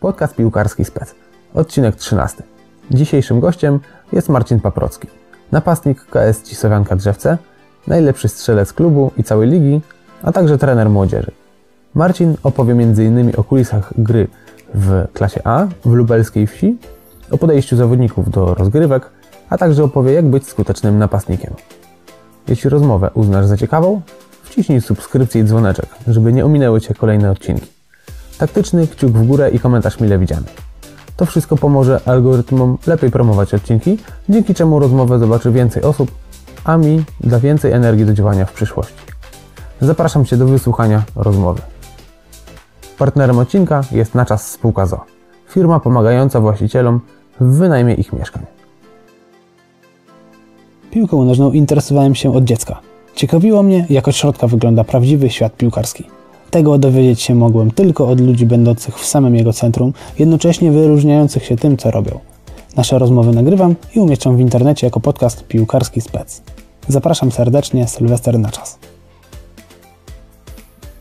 podcast piłkarski spec, odcinek 13. Dzisiejszym gościem jest Marcin Paprocki, napastnik KS Cisowianka Drzewce, najlepszy strzelec klubu i całej ligi, a także trener młodzieży. Marcin opowie m.in. o kulisach gry w klasie A w lubelskiej wsi, o podejściu zawodników do rozgrywek, a także opowie jak być skutecznym napastnikiem. Jeśli rozmowę uznasz za ciekawą, wciśnij subskrypcję i dzwoneczek, żeby nie ominęły Cię kolejne odcinki. Taktyczny kciuk w górę i komentarz mile widziany. To wszystko pomoże algorytmom lepiej promować odcinki, dzięki czemu rozmowę zobaczy więcej osób, a mi da więcej energii do działania w przyszłości. Zapraszam Cię do wysłuchania rozmowy. Partnerem odcinka jest na czas spółka ZO, firma pomagająca właścicielom w wynajmie ich mieszkań. Piłką nożną interesowałem się od dziecka. Ciekawiło mnie, jak od środka wygląda prawdziwy świat piłkarski. Tego dowiedzieć się mogłem tylko od ludzi będących w samym jego centrum, jednocześnie wyróżniających się tym, co robią. Nasze rozmowy nagrywam i umieszczam w internecie jako podcast Piłkarski Spec. Zapraszam serdecznie, Sylwester na czas.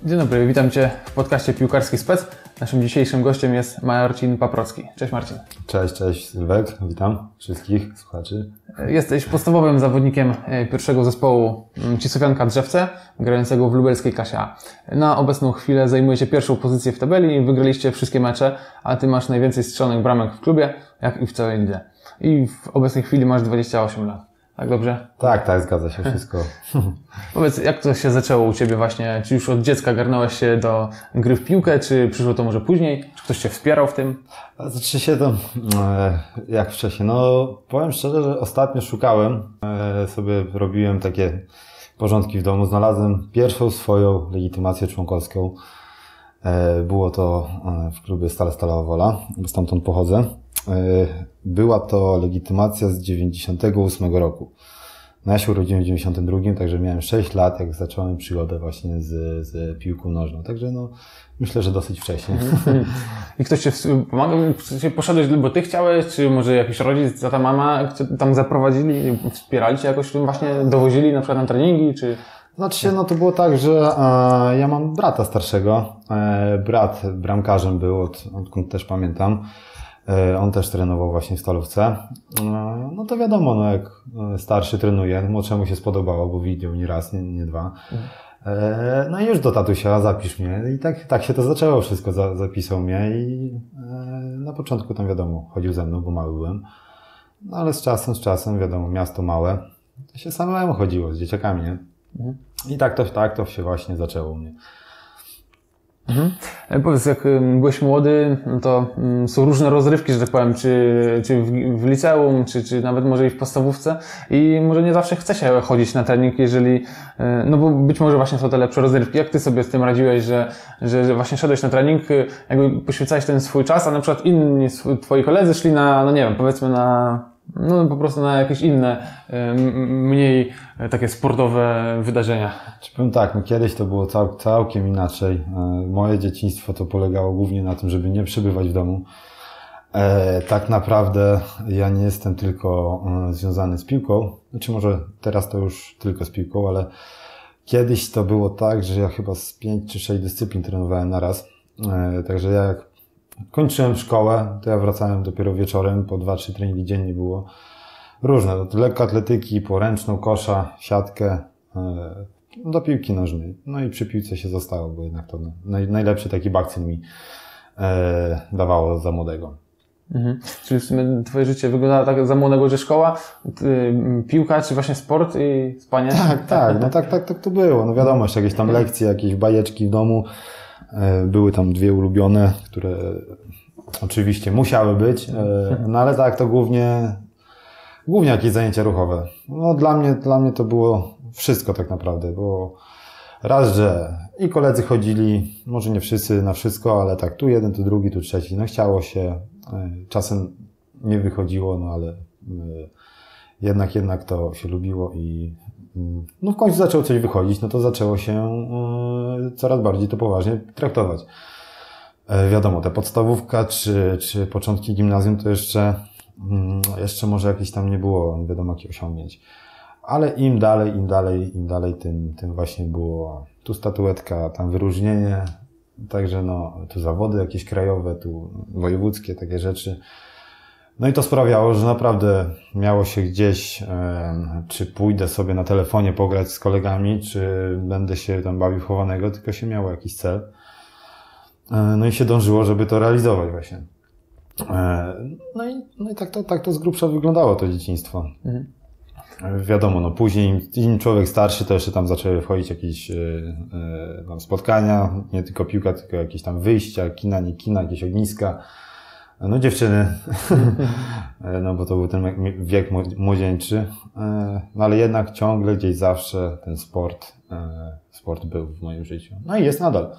Dzień dobry, witam Cię w podcaście Piłkarski Spec. Naszym dzisiejszym gościem jest Marcin Paprocki. Cześć Marcin. Cześć, cześć Sylwek, witam wszystkich słuchaczy. Jesteś podstawowym zawodnikiem e, pierwszego zespołu mm, Cisowianka Drzewce, grającego w lubelskiej klasie A. Na obecną chwilę zajmujecie pierwszą pozycję w tabeli i wygraliście wszystkie mecze, a Ty masz najwięcej strzelonych bramek w klubie, jak i w całej lidze. I w obecnej chwili masz 28 lat. Tak dobrze? Tak, tak, zgadza się wszystko. Powiedz, jak to się zaczęło u Ciebie właśnie? Czy już od dziecka garnąłeś się do gry w piłkę, czy przyszło to może później? Czy ktoś Cię wspierał w tym? Znaczy się to, e, jak wcześniej, no powiem szczerze, że ostatnio szukałem, e, sobie robiłem takie porządki w domu, znalazłem pierwszą swoją legitymację członkowską. E, było to w klubie Stale Stalowa Wola, bo stamtąd pochodzę. Była to legitymacja z 98 roku. No ja się urodziłem w 92, także miałem 6 lat, jak zacząłem przygodę właśnie z, z piłką nożną. Także no, myślę, że dosyć wcześnie. I ktoś Cię pomagał? Czy poszedłeś, bo Ty chciałeś, czy może jakiś rodzic, tata, mama tam zaprowadzili, wspierali Cię jakoś, właśnie dowozili na przykład na treningi, czy... Znaczy no to było tak, że e, ja mam brata starszego. E, brat bramkarzem był, od, odkąd też pamiętam. E, on też trenował właśnie w stalówce. E, no to wiadomo, no jak e, starszy trenuje, młodszemu się spodobało, bo widział nie raz, nie, nie dwa. No i już do tatusia, zapisz mnie. I tak, tak się to zaczęło wszystko, zapisał mnie i na początku tam wiadomo, chodził ze mną, bo mały byłem. No ale z czasem, z czasem, wiadomo, miasto małe, to się samemu chodziło z dzieciakami, nie? Mhm. I tak to, tak to się właśnie zaczęło u mnie. Mhm. E, powiedz, jak byłeś młody, no to są różne rozrywki, że tak powiem, czy, czy w, w, liceum, czy, czy nawet może i w podstawówce i może nie zawsze chce się chodzić na trening, jeżeli, e, no bo być może właśnie są te lepsze rozrywki. Jak ty sobie z tym radziłeś, że, że, że właśnie szedłeś na trening, e, jakby poświęcałeś ten swój czas, a na przykład inni twoi koledzy szli na, no nie wiem, powiedzmy na no po prostu na jakieś inne, mniej e, takie sportowe wydarzenia. Czy powiem tak, no kiedyś to było cał, całkiem inaczej. E, moje dzieciństwo to polegało głównie na tym, żeby nie przebywać w domu. E, tak naprawdę ja nie jestem tylko związany z piłką, znaczy może teraz to już tylko z piłką, ale kiedyś to było tak, że ja chyba z pięć czy sześć dyscyplin trenowałem na raz. Także ja jak kończyłem szkołę, to ja wracałem dopiero wieczorem, po dwa, trzy treningi dziennie było. Różne, od lekkoatletyki, poręczną, kosza, siatkę, e, do piłki nożnej. No i przy piłce się zostało, bo jednak to naj, najlepszy taki bakcyn mi e, dawało za młodego. Mhm. Czyli w sumie twoje życie wygląda tak za młodego, że szkoła, piłka, czy właśnie sport i spanie? Tak, tak, no tak, tak, tak to było. No wiadomo, jeszcze jakieś tam lekcje, jakieś bajeczki w domu. E, były tam dwie ulubione, które oczywiście musiały być, e, no ale tak, to głównie, głównie jakieś zajęcia ruchowe. No dla mnie, dla mnie to było wszystko tak naprawdę, bo raz, że i koledzy chodzili, może nie wszyscy na wszystko, ale tak, tu jeden, tu drugi, tu trzeci, no chciało się, e, czasem nie wychodziło, no ale jednak, jednak to się lubiło i. no w końcu zaczęło coś wychodzić, no to zaczęło się e, coraz bardziej to poważnie traktować. E, wiadomo, ta podstawówka czy, czy początki gimnazjum to jeszcze, mm, jeszcze może jakieś tam nie było, wiadomo jakie osiągnięć. Ale im dalej, im dalej, im dalej, tym, tym właśnie było tu statuetka, tam wyróżnienie, Także no, tu zawody jakieś krajowe, tu wojewódzkie, takie rzeczy. No i to sprawiało, że naprawdę miało się gdzieś, e, czy pójdę sobie na telefonie pograć z kolegami, czy będę się tam bawił chowanego, tylko się miało jakiś cel. E, no i się dążyło, żeby to realizować właśnie. E, no i, no i tak, to, tak to z grubsza wyglądało to dzieciństwo. Mhm. Wiadomo, no później im człowiek starszy, to jeszcze tam zaczęły wchodzić jakieś tam spotkania, nie tylko piłka, tylko jakieś tam wyjścia, kina, nie kina, jakieś ogniska. No dziewczyny, no bo to był ten wiek młodzieńczy, no ale jednak ciągle gdzieś zawsze ten sport, sport był w moim życiu. No i jest nadal.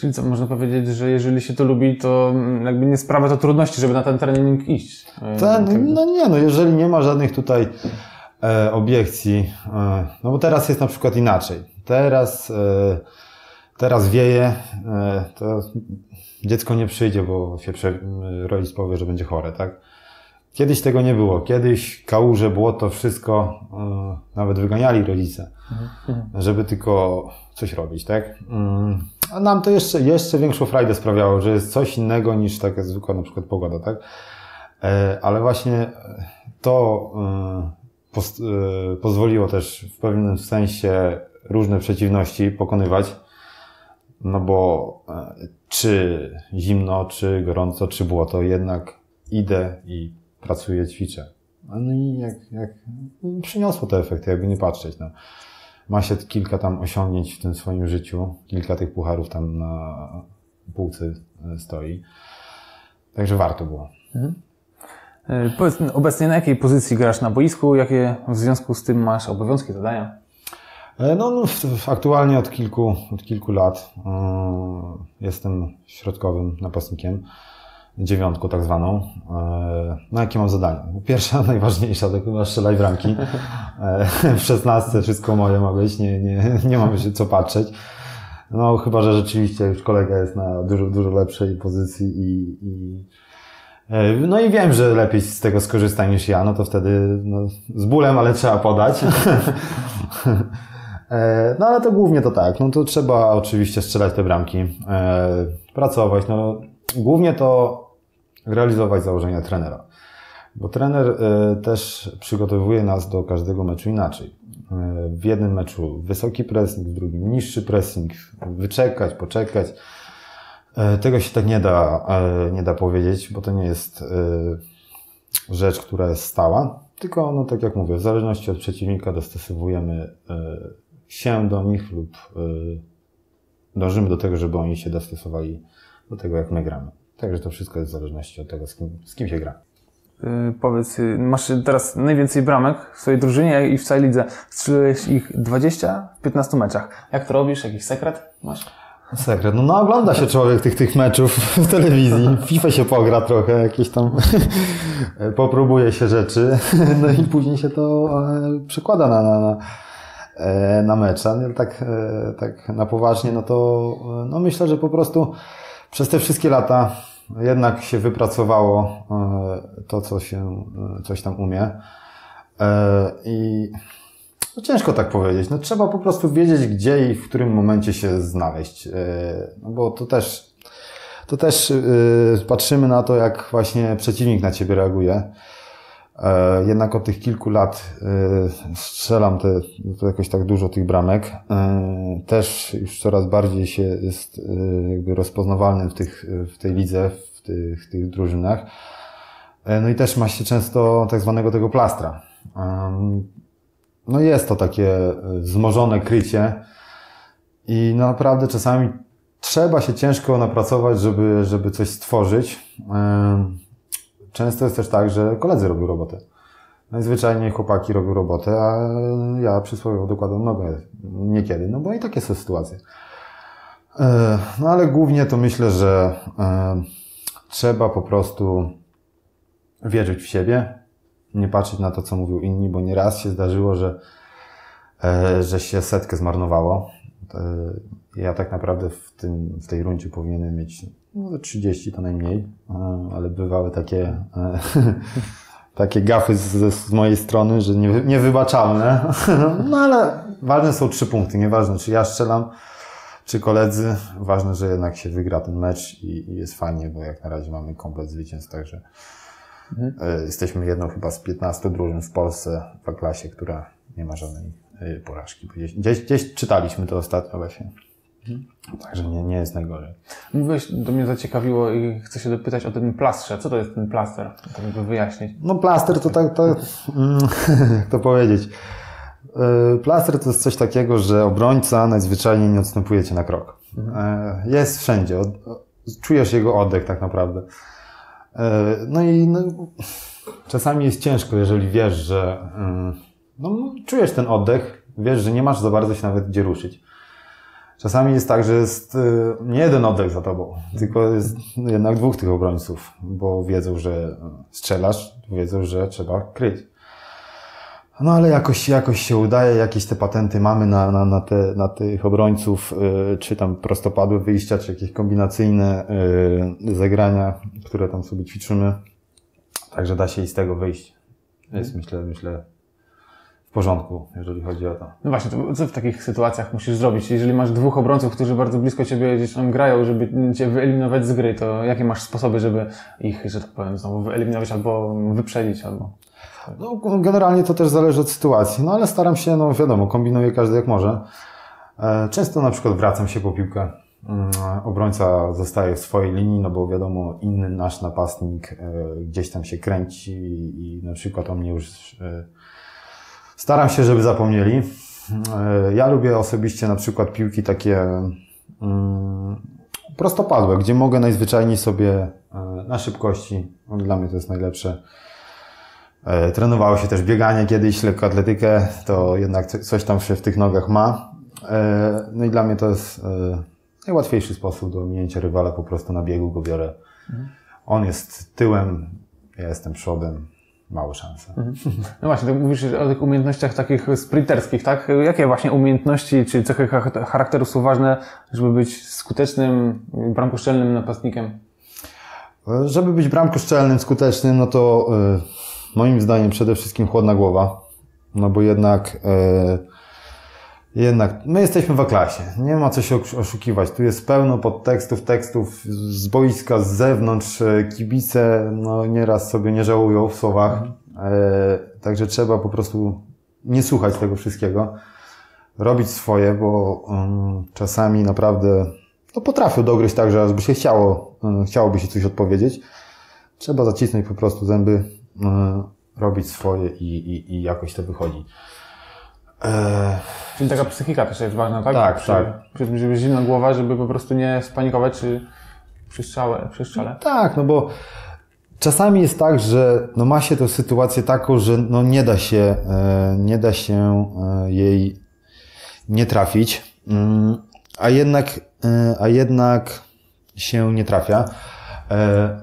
Czyli co, można powiedzieć, że jeżeli się to lubi, to jakby nie sprawia to trudności, żeby na ten trening iść? Ten, no nie, no jeżeli nie ma żadnych tutaj e, obiekcji, e, no bo teraz jest na przykład inaczej. Teraz, e, teraz wieje, e, to dziecko nie przyjdzie, bo się prze, rodzic powie, że będzie chore, tak? Kiedyś tego nie było. Kiedyś kałuże, błoto, wszystko, yy, nawet wyganiali rodzice, mhm. żeby tylko coś robić, tak? Yy, a nam to jeszcze, jeszcze większą frajdę sprawiało, że jest coś innego niż taka zwykła na przykład pogoda, tak? Yy, ale właśnie to poz, pozwoliło też w pewnym sensie różne przeciwności pokonywać, no bo czy zimno, czy gorąco, czy błoto, jednak idę i pracuję, ćwiczę. No i jak, jak przyniosło te efekty, jakby nie patrzeć. No. Ma się kilka tam osiągnięć w tym swoim życiu, kilka tych pucharów tam na półce stoi. Także warto było. Mhm. E, powiedz, obecnie na jakiej pozycji grasz na boisku? Jakie w związku z tym masz obowiązki, zadania? E, no, no aktualnie od kilku, od kilku lat e, jestem środkowym napastnikiem, dziewiątką tak zwaną. E, no jakie mam zadanie? Pierwsza, najważniejsza, to chyba strzelaj bramki. W szesnastce wszystko moje ma być, nie, nie, nie mam się co patrzeć. No chyba, że rzeczywiście już kolega jest na dużo, dużo lepszej pozycji i, i no i wiem, że lepiej z tego skorzysta niż ja, no to wtedy no, z bólem, ale trzeba podać. E, no ale to głównie to tak, no to trzeba oczywiście strzelać te bramki, e, pracować, no głównie to realizować założenia trenera. Bo trener e, też przygotowuje nas do każdego meczu inaczej. W jednym meczu wysoki pressing, w drugim niższy pressing, wyczekać, poczekać. Tego się tak nie da, nie da powiedzieć, bo to nie jest rzecz, która jest stała, tylko, no tak jak mówię, w zależności od przeciwnika dostosowujemy się do nich lub y, dążymy do tego, żeby oni się dostosowali do tego, jak my gramy. Także to wszystko jest w zależności od tego, z kim, z kim się gra. Yy, powiedz, y, masz teraz najwięcej bramek w swojej drużynie i w całej lidze. Strzeliłeś ich 20 w 15 meczach. Jak to robisz? Jakiś sekret masz? Sekret. No, no ogląda się człowiek tych, tych meczów w telewizji. FIFA się pogra trochę, jakieś tam popróbuje się rzeczy. No i później się to e, przekłada na, na, na na mecze. Tak, e, tak na poważnie, no to no myślę, że po prostu przez te wszystkie lata jednak się wypracowało e, to, co się coś tam umie. I no ciężko tak powiedzieć. No trzeba po prostu wiedzieć, gdzie i w którym momencie się znaleźć. No bo to też, to też patrzymy na to, jak właśnie przeciwnik na ciebie reaguje. E, jednak od tych kilku lat e, strzelam te, jakoś tak dużo tych bramek. E, też już coraz bardziej się jest jakby rozpoznawalnym w, tych, w tej lidze, w tych, tych drużynach. No i też ma się często tak zwanego tego plastra. No jest to takie wzmożone krycie i naprawdę czasami trzeba się ciężko napracować, żeby, żeby coś stworzyć często jest też tak, że koledzy robią robotę. Najzwyczajniej chłopaki robią robotę, a ja przysłowiowo dokładam nogę niekiedy, no bo i takie są sytuacje. E, no ale głównie to myślę, że e, trzeba po prostu wierzyć w siebie, nie patrzeć na to, co mówią inni, bo nieraz się zdarzyło, że, e, że się setkę zmarnowało. Ja tak naprawdę w, tym, w tej rundzie powinienem mieć no 30 to najmniej, ale bywały takie, e, takie gafy z, z mojej strony, że nie, niewybaczalne. No ale ważne są trzy punkty, nieważne czy ja strzelam, czy koledzy. Ważne, że jednak się wygra ten mecz i, i jest fajnie, bo jak na razie mamy komplet zwycięstw, także e, jesteśmy jedną chyba z 15 drużyn w Polsce w klasie, która nie ma żadnej e, porażki. Gdzieś, gdzieś czytaliśmy to ostatnio właśnie. Także nie, nie jest najgorzej. Mówiłeś, to mnie zaciekawiło i chcę się dopytać o ten plastrze. Co to jest ten plaster? To by wyjaśnić. No plaster to tak, to, mm, jak to powiedzieć. E, Plaster to jest coś takiego, że obrońca najzwyczajniej nie odstępuje cię na krok. E, Jest wszędzie. Czujesz jego oddech tak naprawdę. E, No i no, czasami jest ciężko, jeżeli wiesz, że mm, no, czujesz ten oddech, wiesz, że nie masz za bardzo się nawet gdzie ruszyć. Czasami jest tak, że jest y, nie jeden oddech za tobą, tylko jest jednak dwóch tych obrońców, bo wiedzą, że strzelasz, wiedzą, że trzeba kryć. No ale jakoś, jakoś się udaje, jakieś te patenty mamy na, na, na, te, na tych obrońców, y, czy tam prostopadłe wyjścia, czy jakieś kombinacyjne y, zagrania, które tam sobie ćwiczymy. Także da się i z tego wyjść. Jest myślę, myślę w porządku, jeżeli chodzi o to. No właśnie, to co w takich sytuacjach musisz zrobić? Jeżeli masz dwóch obrońców, którzy bardzo blisko ciebie gdzieś tam grają, żeby cię wyeliminować z gry, to jakie masz sposoby, żeby ich, że tak powiem, znowu wyeliminować albo wyprzedzić, albo... No, generalnie to też zależy od sytuacji, no ale staram się, no wiadomo, kombinuję każdy jak może. E, Często na przykład wracam się po piłkę. Mm, Obrońca zostaje w swojej linii, no bo wiadomo, inny nasz napastnik e, gdzieś tam się kręci i na przykład o mnie już e, staram się, żeby zapomnieli. E, Ja lubię osobiście na przykład piłki takie mm, prostopadłe, gdzie mogę najzwyczajniej sobie e, na szybkości, no, dla mnie to jest najlepsze, E, Trenowało się też bieganie kiedyś, lekkoatletykę, to jednak co- coś tam się w tych nogach ma. No i dla mnie to jest najłatwiejszy sposób do ominięcia rywala, po prostu na biegu go biorę. On jest tyłem, ja jestem przodem, małe szanse. No właśnie, mówisz o tych umiejętnościach takich sprinterskich, tak? Jakie właśnie umiejętności czy cechy cha- charakteru są ważne, żeby być skutecznym, bramkoszczelnym napastnikiem? E, Żeby być bramkoszczelnym, skutecznym, no to e, moim zdaniem przede wszystkim chłodna głowa. No bo jednak, e, jednak my jesteśmy w klasie. Nie ma co się osz- oszukiwać. Tu jest pełno podtekstów, tekstów z boiska, z zewnątrz. e, Kibice no, nieraz sobie nie żałują w słowach. E, także trzeba po prostu nie słuchać tego wszystkiego. Robić swoje, bo mm, czasami naprawdę no, potrafią dogryźć tak, że by się chciało, e, chciałoby się coś odpowiedzieć. Trzeba zacisnąć po prostu zęby, e, robić swoje i, i, i jakoś to wychodzi. E, Czyli taka psychika też jest ważna, tak? Tak, przy, tak. Żeby zimna głowa, żeby po prostu nie spanikować czy przy strzale. Przy strzale. tak, no bo czasami jest tak, że no ma się tę sytuację taką, że no nie da się, e, nie da się e, jej nie trafić, mm, a jednak, e, a jednak się nie trafia.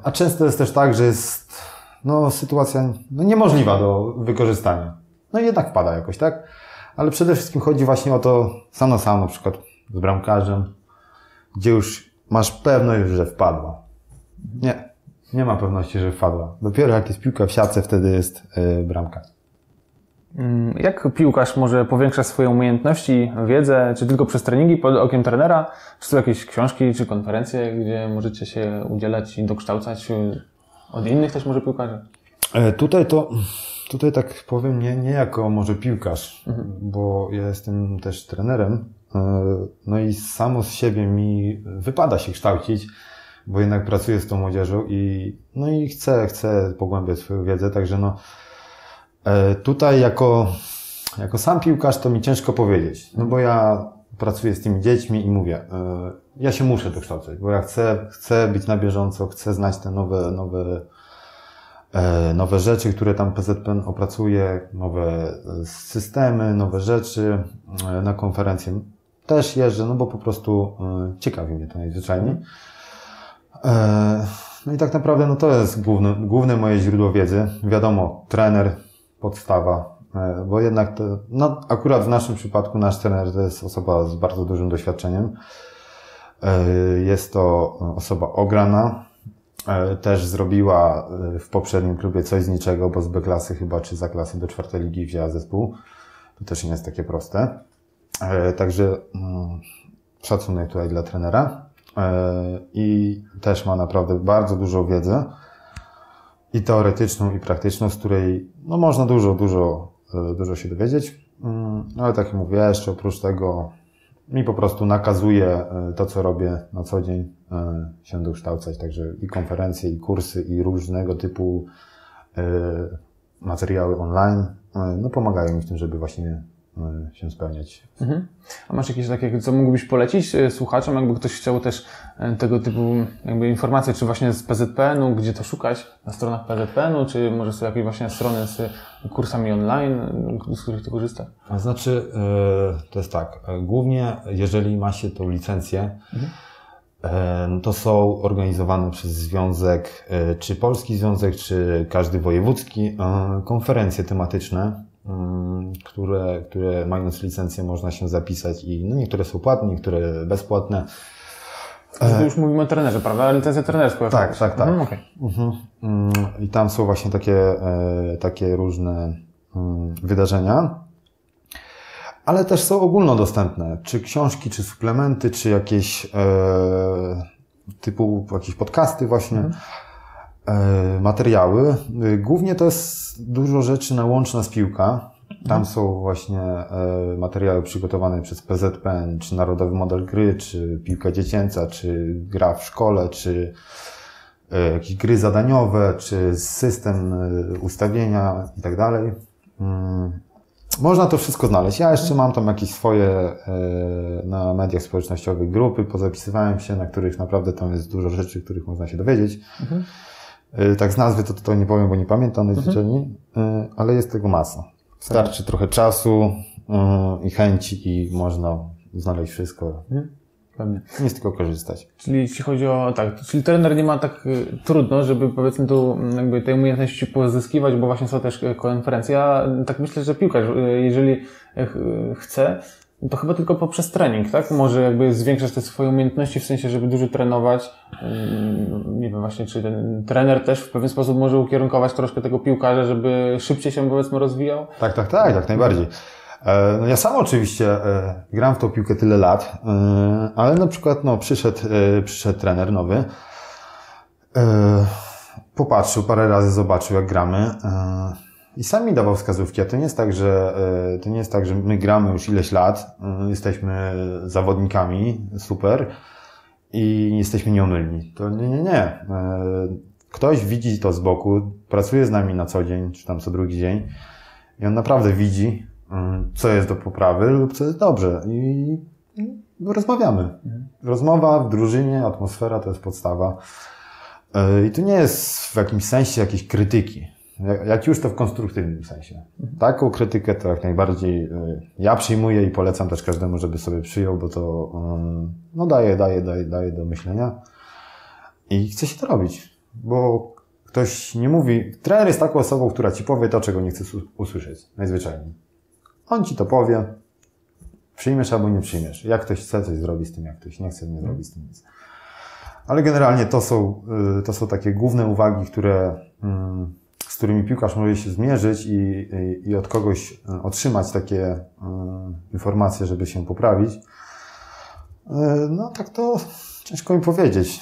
A często jest też tak, że jest no, sytuacja no, niemożliwa do wykorzystania. No i jednak wpada jakoś, tak? Ale przede wszystkim chodzi właśnie o to sam na sam, na przykład z bramkarzem, gdzie już masz pewność, że wpadła. Nie, nie ma pewności, że wpadła. Dopiero jak jest piłka w siatce, wtedy jest yy, bramka. Mm, Jak piłkarz może powiększać swoje umiejętności, wiedzę, czy tylko przez treningi pod okiem trenera? Czy są jakieś książki, czy konferencje, gdzie możecie się udzielać i dokształcać y, od innych też może piłkarzy? E, Tutaj to, tutaj tak powiem, nie, nie jako może piłkarz, bo ja jestem też trenerem, e, no i samo z siebie mi wypada się kształcić, bo jednak pracuję z tą młodzieżą i, no i chcę, chcę pogłębiać swoją wiedzę, także no, e, tutaj jako, jako sam piłkarz to mi ciężko powiedzieć, no bo ja pracuję z tymi dziećmi i mówię, e, ja się muszę dokształcać, bo ja chcę, chcę być na bieżąco, chcę znać te nowe, nowe, nowe rzeczy, które tam PZPN opracuje, nowe e, systemy, nowe rzeczy e, na konferencję. Też jeżdżę, no bo po prostu e, ciekawi mnie to najzwyczajniej. E, No i tak naprawdę no to jest główne, główne moje źródło wiedzy. Wiadomo, trener, podstawa, e, bo jednak to, no akurat w naszym przypadku nasz trener to jest osoba z bardzo dużym doświadczeniem. E, Jest to osoba ograna, E, też zrobiła e, w poprzednim klubie coś z niczego, bo z B klasy chyba, czy za klasy do czwartej ligi wzięła zespół. To też nie jest takie proste. E, Także mm, szacunek tutaj dla trenera e, i też ma naprawdę bardzo dużo wiedzy i teoretyczną, i praktyczną, z której no, można dużo, dużo, e, dużo się dowiedzieć. Mm, Ale tak jak mówię, jeszcze oprócz tego mi po prostu nakazuje e, to, co robię na co dzień, e, się dokształcać. Także i konferencje, i kursy, i różnego typu e, materiały online no, pomagają mi w tym, żeby właśnie się spełniać. Mhm. A masz jakieś takie, co mógłbyś polecić e, słuchaczom, jakby ktoś chciał też e, tego typu jakby informacje, czy właśnie z PZPN-u, gdzie to szukać, na stronach PZPN-u, czy może są jakieś właśnie strony z kursami online, e, z których ty korzystasz? A znaczy, e, to jest tak, e, głównie jeżeli ma się tą licencję, e, no to są organizowane przez związek, e, czy polski związek, czy każdy wojewódzki, e, konferencje tematyczne, które, które mając licencję można się zapisać i no niektóre są płatne, niektóre bezpłatne. To już mówimy o trenerze, prawda? Licencja trenerską. jak Tak, tak, tak. Mhm, okej. Mhm. Mm, I tam są właśnie takie, e, takie różne mm, wydarzenia. Ale też są ogólnodostępne. Czy książki, czy suplementy, czy jakieś e, typu jakieś podcasty właśnie, e, materiały. Y, Głównie to jest dużo rzeczy na łączna z piłka. Tam są właśnie e, materiały przygotowane przez PZPN, czy Narodowy Model Gry, czy piłka dziecięca, czy gra w szkole, czy e, jakieś gry zadaniowe, czy system e, ustawienia i tak dalej. Mm. Można to wszystko znaleźć. Ja jeszcze mam tam jakieś swoje e, na mediach społecznościowych grupy, pozapisywałem się, na których naprawdę tam jest dużo rzeczy, których można się dowiedzieć. E, Tak z nazwy to, to nie powiem, bo nie pamiętam najzwyczajniej, e, ale jest tego masa. Starczy trochę czasu e, i chęci i można znaleźć wszystko. Pewnie. Nic tylko korzystać. Czyli jeśli chodzi o, tak, czyli trener nie ma tak y, trudno, żeby powiedzmy tu mm, jakby tej umiejętności pozyskiwać, bo właśnie są też y, konferencje. Ja y, tak myślę, że piłkarz, y, jeżeli y, ch- y, chce, to chyba tylko poprzez trening, tak? Może jakby zwiększać te swoje umiejętności w sensie, żeby dużo trenować. Ym, Nie wiem właśnie, czy ten trener też w pewien sposób może ukierunkować troszkę tego piłkarza, żeby szybciej się powiedzmy rozwijał. Tak, tak, tak, jak najbardziej. E, No ja sam oczywiście e, gram w tą piłkę tyle lat, e, ale na przykład no, przyszedł, przyszedł trener nowy, popatrzył parę razy, zobaczył jak gramy i sam mi dawał wskazówki. A to nie jest tak, że e, to nie jest tak, że my gramy już ileś lat, e, jesteśmy zawodnikami, super i jesteśmy nieomylni. To nie, nie, nie. E, Ktoś widzi to z boku, pracuje z nami na co dzień, czy tam co drugi dzień i on naprawdę widzi, mm, co jest do poprawy lub co jest dobrze. I rozmawiamy. Rozmowa w drużynie, atmosfera to jest podstawa. Yy, I to nie jest w jakimś sensie jakiejś krytyki. Jak- już to w konstruktywnym sensie. Taką krytykę to jak najbardziej yy, ja przyjmuję i polecam też każdemu, żeby sobie przyjął, bo to yy, no daje, daje, daje, daje do myślenia. I chce się to robić, bo ktoś nie mówi. Trener jest taką osobą, która ci powie to, czego nie chcesz u- usłyszeć. Najzwyczajniej. On ci to powie, przyjmiesz albo nie przyjmiesz. Jak ktoś chce coś zrobi z tym, jak ktoś nie chce, nie zrobi z tym nic. Ale generalnie to są, y, to są takie główne uwagi, które, mm, z którymi piłkarz może się zmierzyć i, i, i od kogoś y, otrzymać takie y, informacje, żeby się poprawić. Y, No tak to ciężko mi powiedzieć.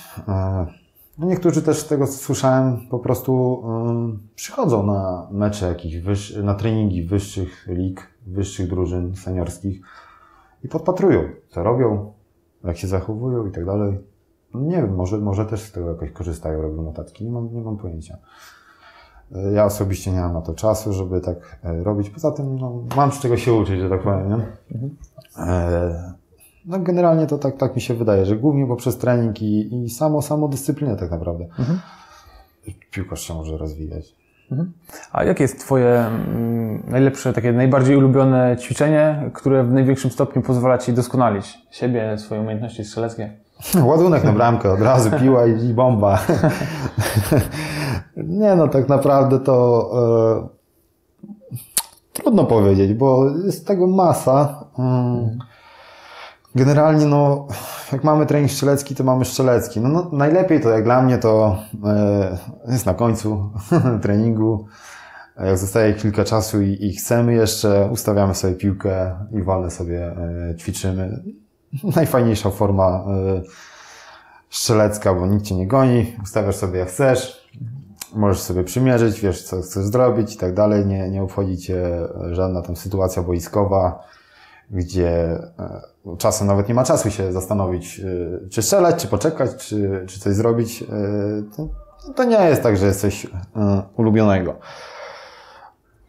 No niektórzy też z tego, co słyszałem, po prostu przychodzą na mecze jakichś wyższ- na treningi wyższych lig, wyższych drużyn seniorskich i podpatrują, co robią, jak się zachowują i tak dalej. Nie wiem, może, może też z tego jakoś korzystają, robią notatki, nie mam, nie mam pojęcia. Y, Ja osobiście nie mam na to czasu, żeby tak e, robić. Poza tym, no, mam z czego się uczyć, że tak powiem, nie? E, No generalnie to tak, tak mi się wydaje, że głównie poprzez trening i, i samo, samo dyscyplinę tak naprawdę piłkarz się może rozwijać. A jakie jest Twoje mm, najlepsze, takie najbardziej ulubione ćwiczenie, które w największym stopniu pozwala Ci doskonalić siebie, swoje umiejętności strzeleckie? Ładunek na bramkę, od razu piła i, i bomba. Nie no, tak naprawdę to e, trudno powiedzieć, bo jest tego masa. Mm. Generalnie no, jak mamy trening strzelecki, to mamy strzelecki. No, no najlepiej to jak dla mnie to e, jest na końcu treningu. Jak zostaje kilka czasu i, i chcemy jeszcze, ustawiamy sobie piłkę i wolne sobie e, ćwiczymy. najfajniejsza forma strzelecka, bo nikt cię nie goni, ustawiasz sobie jak chcesz, możesz sobie przymierzyć, wiesz co chcesz zrobić i tak dalej, nie, nie obchodzi cię żadna tam sytuacja boiskowa, gdzie e, czasem nawet nie ma czasu się zastanowić, e, czy strzelać, czy poczekać, czy, czy coś zrobić. E, to, to nie jest tak, że jest coś ulubionego.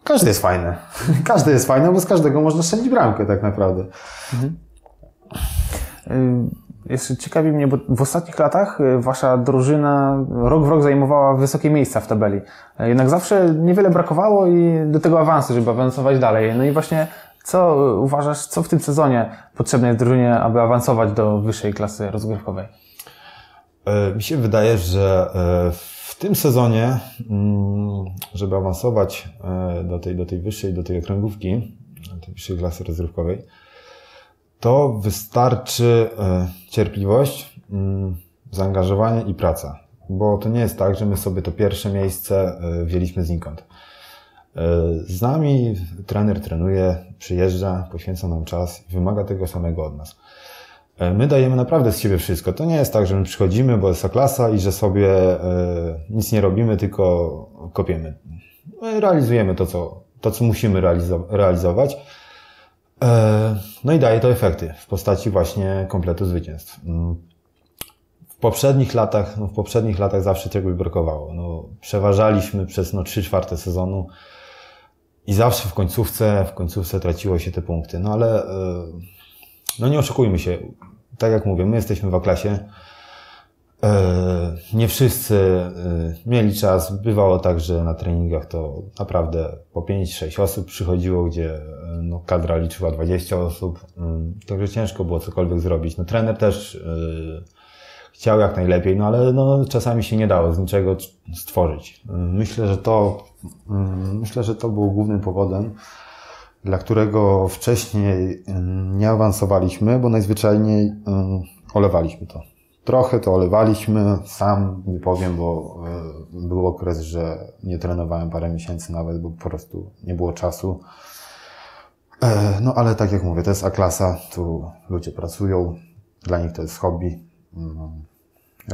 Każdy jest fajny. Każdy jest fajny, bo z każdego można strzelić bramkę tak naprawdę. Mhm. Jeszcze ciekawi mnie, bo w ostatnich latach wasza drużyna rok w rok zajmowała wysokie miejsca w tabeli. Jednak zawsze niewiele brakowało i do tego awansu, żeby awansować dalej. No i właśnie co uważasz, co w tym sezonie potrzebne jest drużynie, aby awansować do wyższej klasy rozgrywkowej? E, mi się wydaje, że e, w tym sezonie, mm, żeby awansować e, do tej, do tej wyższej, do tej okręgówki, do tej wyższej klasy rozgrywkowej, to wystarczy cierpliwość, mm, zaangażowanie i praca. Bo to nie jest tak, że my sobie to pierwsze miejsce wzięliśmy znikąd. Z nami trener trenuje, przyjeżdża, poświęca nam czas i wymaga tego samego od nas. My dajemy naprawdę z siebie wszystko. To nie jest tak, że my przychodzimy, bo jest klasa i że sobie e, nic nie robimy, tylko kopiemy. My realizujemy to, co, to, co musimy realizować. E, no i daje to efekty w postaci właśnie kompletu zwycięstw. Mm. W poprzednich latach, no w poprzednich latach zawsze czegoś brakowało. No, przeważaliśmy przez no, 3 czwarte sezonu i zawsze w końcówce, w końcówce traciło się te punkty. No ale, e, no nie oszukujmy się. Tak jak mówię, my jesteśmy w A-klasie. E, nie wszyscy e, mieli czas. Bywało tak, że na treningach to naprawdę po 5-6 osób przychodziło, gdzie no, kadra liczyła 20 osób. Także ciężko było cokolwiek zrobić. No, trener też chciał jak najlepiej, no ale no, czasami się nie dało z niczego stworzyć. Myślę, że to, mm, myślę, że to było głównym powodem, dla którego wcześniej mm, nie awansowaliśmy, bo najzwyczajniej mm, olewaliśmy to. Trochę to olewaliśmy, sam nie powiem, bo e, był okres, że nie trenowałem parę miesięcy nawet, bo po prostu nie było czasu. E, no ale tak jak mówię, to jest A-klasa, tu ludzie pracują, dla nich to jest hobby,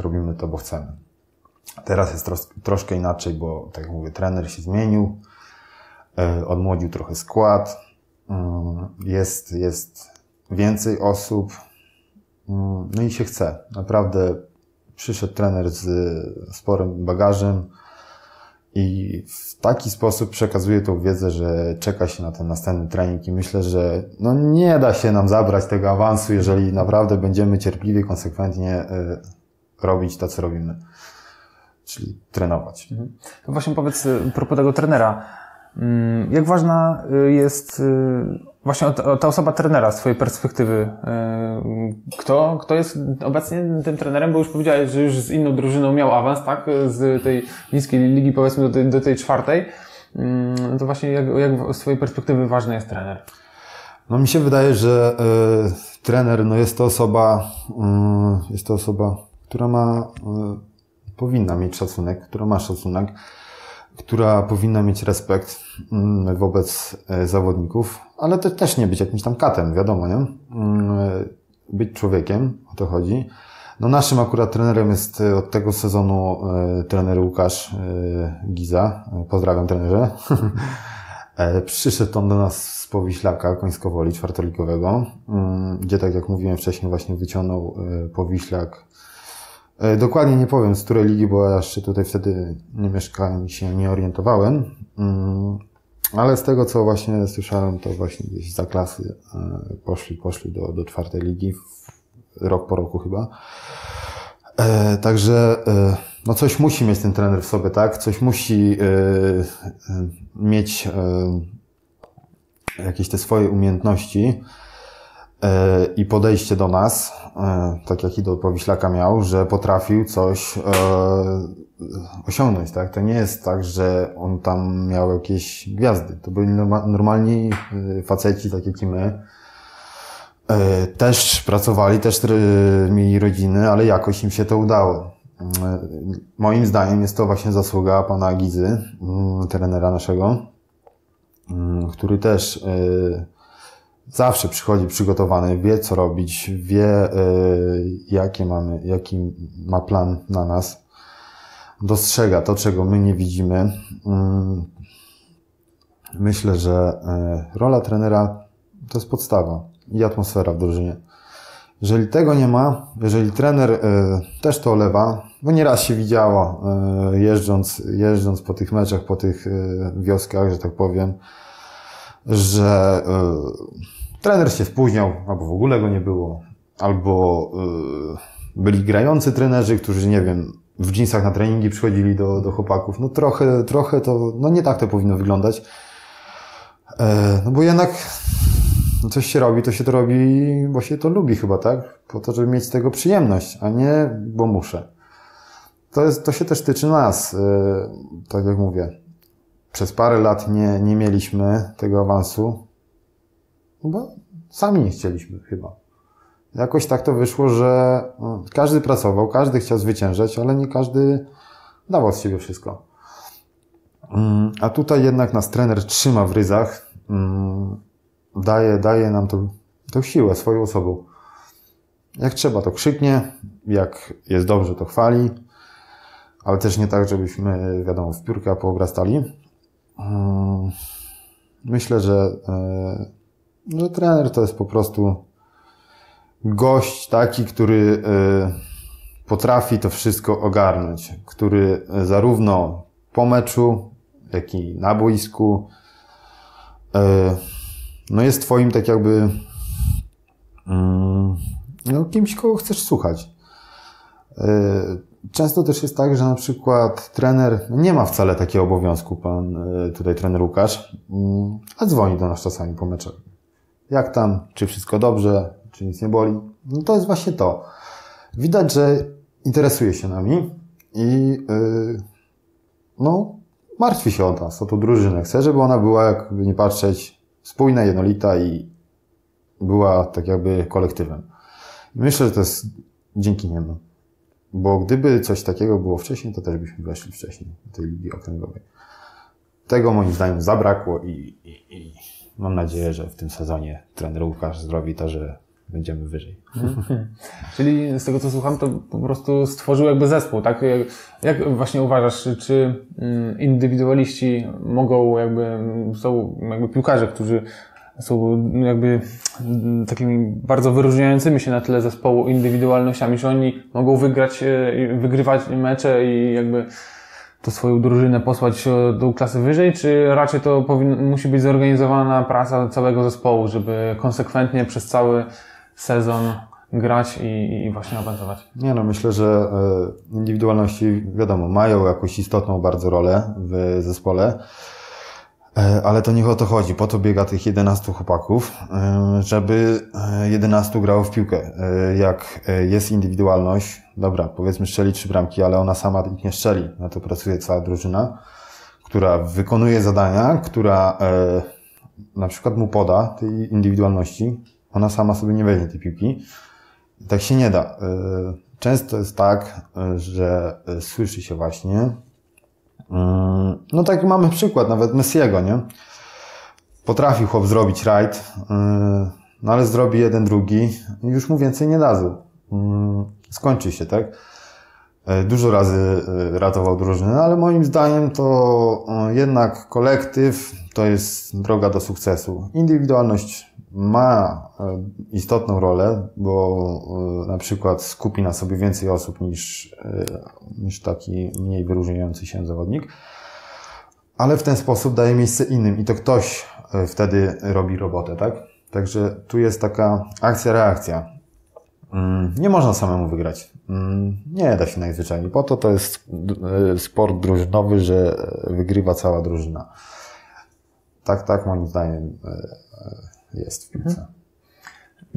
robimy to, bo chcemy. Teraz jest tros troszkę inaczej, bo tak jak mówię, trener się zmienił, e, odmłodził trochę skład, mm, jest, jest więcej osób, no i się chce. Naprawdę przyszedł trener z sporym bagażem i w taki sposób przekazuje tą wiedzę, że czeka się na ten następny trening i myślę, że no nie da się nam zabrać tego awansu, jeżeli naprawdę będziemy cierpliwie, konsekwentnie e, robić to, co robimy. Czyli trenować. Mhm. To właśnie powiedz, y, propos tego trenera, jak ważna y, jest y, właśnie ta osoba trenera z Twojej perspektywy? Kto, kto jest obecnie tym trenerem? Bo już powiedziałeś, że już z inną drużyną miał awans, tak? Z tej niskiej ligi powiedzmy do tej, do tej czwartej. Mm, to właśnie jak, jak z Twojej perspektywy ważny jest trener? No mi się wydaje, że y, trener no jest to osoba, y, jest to osoba która ma, e, powinna mieć szacunek, która ma szacunek, która powinna mieć respekt mm, wobec e, zawodników, ale to też nie być jakimś tam katem, wiadomo, nie? Mm, e, być człowiekiem, o to chodzi. No naszym akurat trenerem jest od tego sezonu trener Łukasz Giza. Pozdrawiam trenerze. Przyszedł on do nas z Powiślaka, Końskowoli, czwartoligowego, mm, gdzie tak jak mówiłem wcześniej właśnie wyciągnął Powiślak E, dokładnie nie powiem, z której ligi, bo ja jeszcze tutaj wtedy nie mieszkałem i się nie orientowałem. Mm, ale z tego, co właśnie słyszałem, to właśnie gdzieś za klasy e, poszli, poszli do, do czwartej ligi, rok po roku chyba. E, także no coś musi mieć ten trener w sobie, tak? Coś musi mieć jakieś te swoje umiejętności i podejście do nas, E, tak jak i do Powiślaka miał, że potrafił coś e, osiągnąć, tak? To nie jest tak, że on tam miał jakieś gwiazdy. To byli normalni e, faceci, tak jak i my. Też pracowali, też mieli rodziny, ale jakoś im się to udało. Moim zdaniem jest to właśnie zasługa pana Gizy, mm, trenera naszego, mm, który też zawsze przychodzi przygotowany, wie co robić, wie y, jakie mamy, jaki ma plan na nas. Dostrzega to, czego my nie widzimy. Mm, myślę, że y, rola trenera to jest podstawa i atmosfera w drużynie. Jeżeli tego nie ma, jeżeli trener y, też to olewa, bo nieraz się widziało, y, jeżdżąc, jeżdżąc po tych meczach, po tych y, wioskach, że tak powiem, że trener się spóźniał, albo w ogóle go nie było, albo byli grający trenerzy, którzy, nie wiem, w dżinsach na treningi przychodzili do, do chłopaków. No trochę, trochę to, no nie tak to powinno wyglądać. No bo jednak coś się robi, to się to robi, bo się to lubi chyba, tak? Po to, żeby mieć z tego przyjemność, a nie, bo muszę. To, jest, to się też tyczy nas, tak jak mówię. Przez parę lat nie, nie mieliśmy tego awansu, bo sami nie chcieliśmy chyba. Jakoś tak to wyszło, że no, każdy pracował, każdy chciał zwyciężać, ale nie każdy dawał z siebie wszystko. Yy, a tutaj jednak nas trener trzyma w ryzach. Yy, daje, daje nam tą, tą siłę swoją osobą. Jak trzeba, to krzyknie, jak jest dobrze, to chwali, ale też nie tak, żebyśmy, wiadomo, w piórka poobrastali. Hmm, myślę, że, e, że trener to jest po prostu gość taki, który e, potrafi to wszystko ogarnąć, który zarówno po meczu, jak i na boisku e, no jest twoim tak jakby mm, no, kimś, kogo chcesz słuchać. Często też jest tak, że na przykład trener nie ma wcale takiego obowiązku, pan e, tutaj trener Łukasz, mm, a dzwoni do nas czasami po meczach. Jak tam? Czy wszystko dobrze? Czy nic nie boli? No to jest właśnie to. Widać, że interesuje się nami i yy, no, martwi się o nas, o tą drużynę. Chce, żeby ona była, jakby nie patrzeć, spójna, jednolita i była tak jakby kolektywem. Myślę, że to jest dzięki niemu. Bo gdyby coś takiego było wcześniej, to też byśmy weszli wcześniej do tej ligi okręgowej. Tego moim zdaniem zabrakło i, i, i mam nadzieję, że w tym sezonie trener Łukasz zrobi to, że będziemy wyżej. Czyli z tego co słucham, to po prostu stworzył jakby zespół, tak? Jak, jak właśnie uważasz, czy mm, indywidualiści mogą jakby, są jakby piłkarze, którzy są jakby mm, takimi bardzo wyróżniającymi się na tle zespołu indywidualnościami, że oni mogą wygrać, e, wygrywać mecze i jakby to swoją drużynę posłać do klasy wyżej, czy raczej to musi być zorganizowana praca całego zespołu, żeby konsekwentnie przez cały sezon grać i, i właśnie awansować? Nie no, myślę, że e, indywidualności, wiadomo, mają jakąś istotną bardzo rolę w zespole, e, ale to nie o to chodzi. Po to biega tych 11 chłopaków, e, żeby 11 grało w piłkę. Jak jest indywidualność, dobra, powiedzmy strzeli trzy bramki, ale ona sama ich nie strzeli. Na to pracuje cała drużyna, która wykonuje zadania, która na przykład mu poda tej indywidualności, ona sama sobie nie weźmie tej piłki. tak się nie da. E, często jest tak, e, że e, słyszy się właśnie, no tak mamy przykład, nawet Messiego, nie? Potrafi chłop zrobić rajd, no ale zrobi jeden, drugi i już mu więcej nie dadzą. Skończy się, tak? Dużo razy ratował drużynę, ale moim zdaniem to jednak kolektyw to jest droga do sukcesu. Indywidualność ma e, istotną rolę, bo e, na przykład skupi na sobie więcej osób niż, e, niż taki mniej wyróżniający się zawodnik, ale w ten sposób daje miejsce innym i to ktoś wtedy robi robotę, tak? Także tu jest taka akcja-reakcja. Mm, nie można samemu wygrać. Mm, nie da się najzwyczajniej. Po to to jest sport drużynowy, że wygrywa cała drużyna. Tak, tak moim zdaniem jest w piłce. Mhm.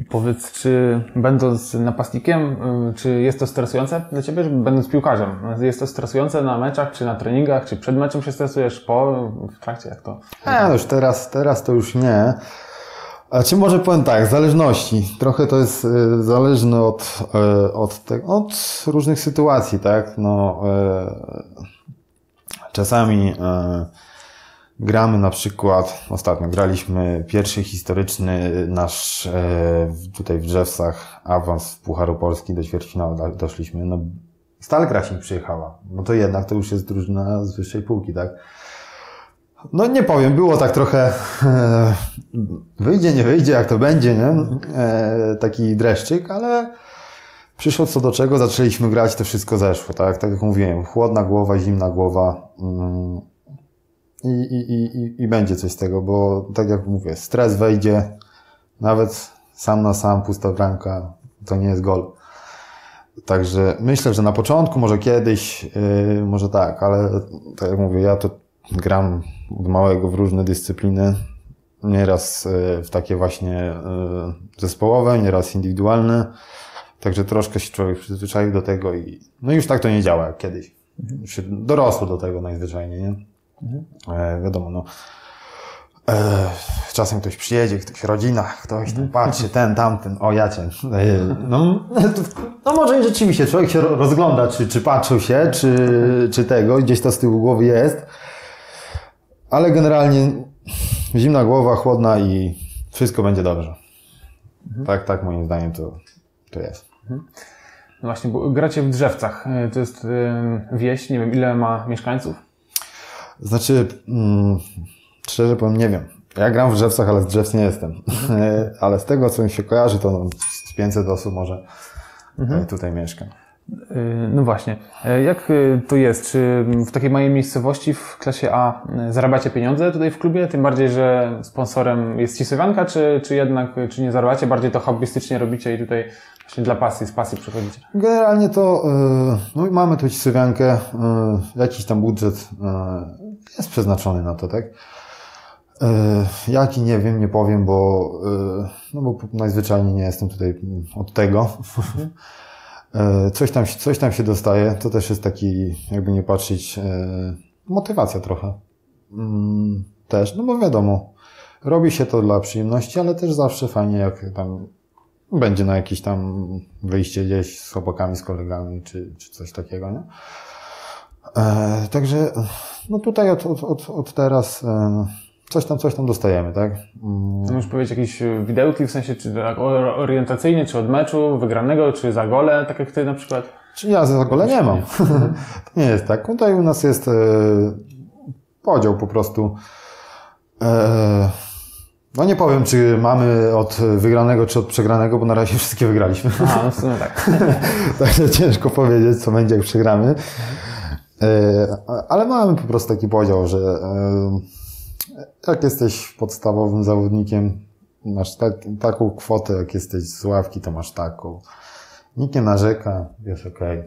Powiedz, czy będąc napastnikiem, y, czy jest to stresujące dla Ciebie, będąc piłkarzem? Jest to stresujące na meczach, czy na treningach, czy przed meczem się stresujesz, po, w trakcie, jak to? Nie, no już teraz, teraz to już nie. A czy może powiem tak, zależności. Trochę to jest y, zależne od, y, od, te, od różnych sytuacji, tak? No, czasami gramy na przykład, ostatnio graliśmy pierwszy historyczny nasz e, tutaj w Drzewsach awans w Pucharu Polski do ćwierćfinału do- doszliśmy. No, Stal Krasin przyjechała. No to jednak to już jest drużyna z wyższej półki, tak? No nie powiem, było tak trochę e, wyjdzie, nie wyjdzie, jak to będzie, nie? E, taki dreszczyk, ale przyszło co do czego, zaczęliśmy grać, to wszystko zeszło, tak? Tak jak mówiłem, chłodna głowa, zimna głowa mm, i, i, i, i, będzie coś z tego, bo tak jak mówię, stres wejdzie, nawet sam na sam, pusta bramka, to nie jest gol. Także myślę, że na początku, może kiedyś, yy, może tak, ale tak jak mówię, ja to gram od małego w różne dyscypliny. Nieraz yy, w takie właśnie yy, zespołowe, nieraz indywidualne. Także troszkę się człowiek przyzwyczaił do tego i no już tak to nie działa jak kiedyś. Już się dorosło do tego najzwyczajniej, nie? E, wiadomo, no. E, czasem ktoś przyjedzie, ktoś rodzina, ktoś tam patrzy, ten, tamten, o ja cię. E, no, no może i rzeczywiście człowiek się ro- rozgląda, czy, czy patrzył się, czy, czy tego, gdzieś to z tyłu głowy jest. Ale generalnie zimna głowa, chłodna i wszystko będzie dobrze. Tak, tak moim zdaniem to, to jest. No właśnie, bo gracie w Drzewcach. E, To jest wieś, nie wiem ile ma mieszkańców. Znaczy, mm, szczerze powiem, nie wiem. Ja gram w Drzewcach, ale z Drzewc nie jestem. ale z tego, co mi się kojarzy, to z 500 osób może e, tutaj mieszka. E, No właśnie. E, Jak to jest? Czy w takiej małej miejscowości w klasie A zarabiacie pieniądze tutaj w klubie? Tym bardziej, że sponsorem jest Cisowianka, czy, czy jednak czy nie zarabiacie? Bardziej to hobbystycznie robicie i tutaj właśnie dla pasji, z pasji przychodzicie. Generalnie to no, mamy tu Cisowiankę, e, jakiś tam budżet jest przeznaczony na to, tak? E, Jaki nie wiem, nie powiem, bo, e, no bo najzwyczajniej nie jestem tutaj od tego. E, Coś tam, coś tam się dostaje. To też jest taki, jakby nie patrzeć, motywacja trochę. Mm, Też, no bo wiadomo, robi się to dla przyjemności, ale też zawsze fajnie, jak tam będzie na jakieś tam wyjście gdzieś z chłopakami, z kolegami, czy, czy coś takiego, nie? E, także, no tutaj od, od, od, od teraz e, coś tam, coś tam dostajemy, tak? Mm, Możesz powiedzieć jakieś e, widełki, w sensie czy tak orientacyjnie, czy od meczu wygranego, czy za gole, tak jak ty na przykład? Czy ja za gole nie mam. to nie jest tak. Tutaj u nas jest e, podział po prostu. E, no nie powiem, czy mamy od wygranego, czy od przegranego, bo na razie wszystkie wygraliśmy. A, no w sumie tak. Także ciężko powiedzieć, co będzie, jak przegramy. E, Ale mamy po prostu taki podział, że e, jak jesteś podstawowym zawodnikiem, masz tak, taką kwotę, jak jesteś z ławki, to masz taką. Nikt nie narzeka, jest okej.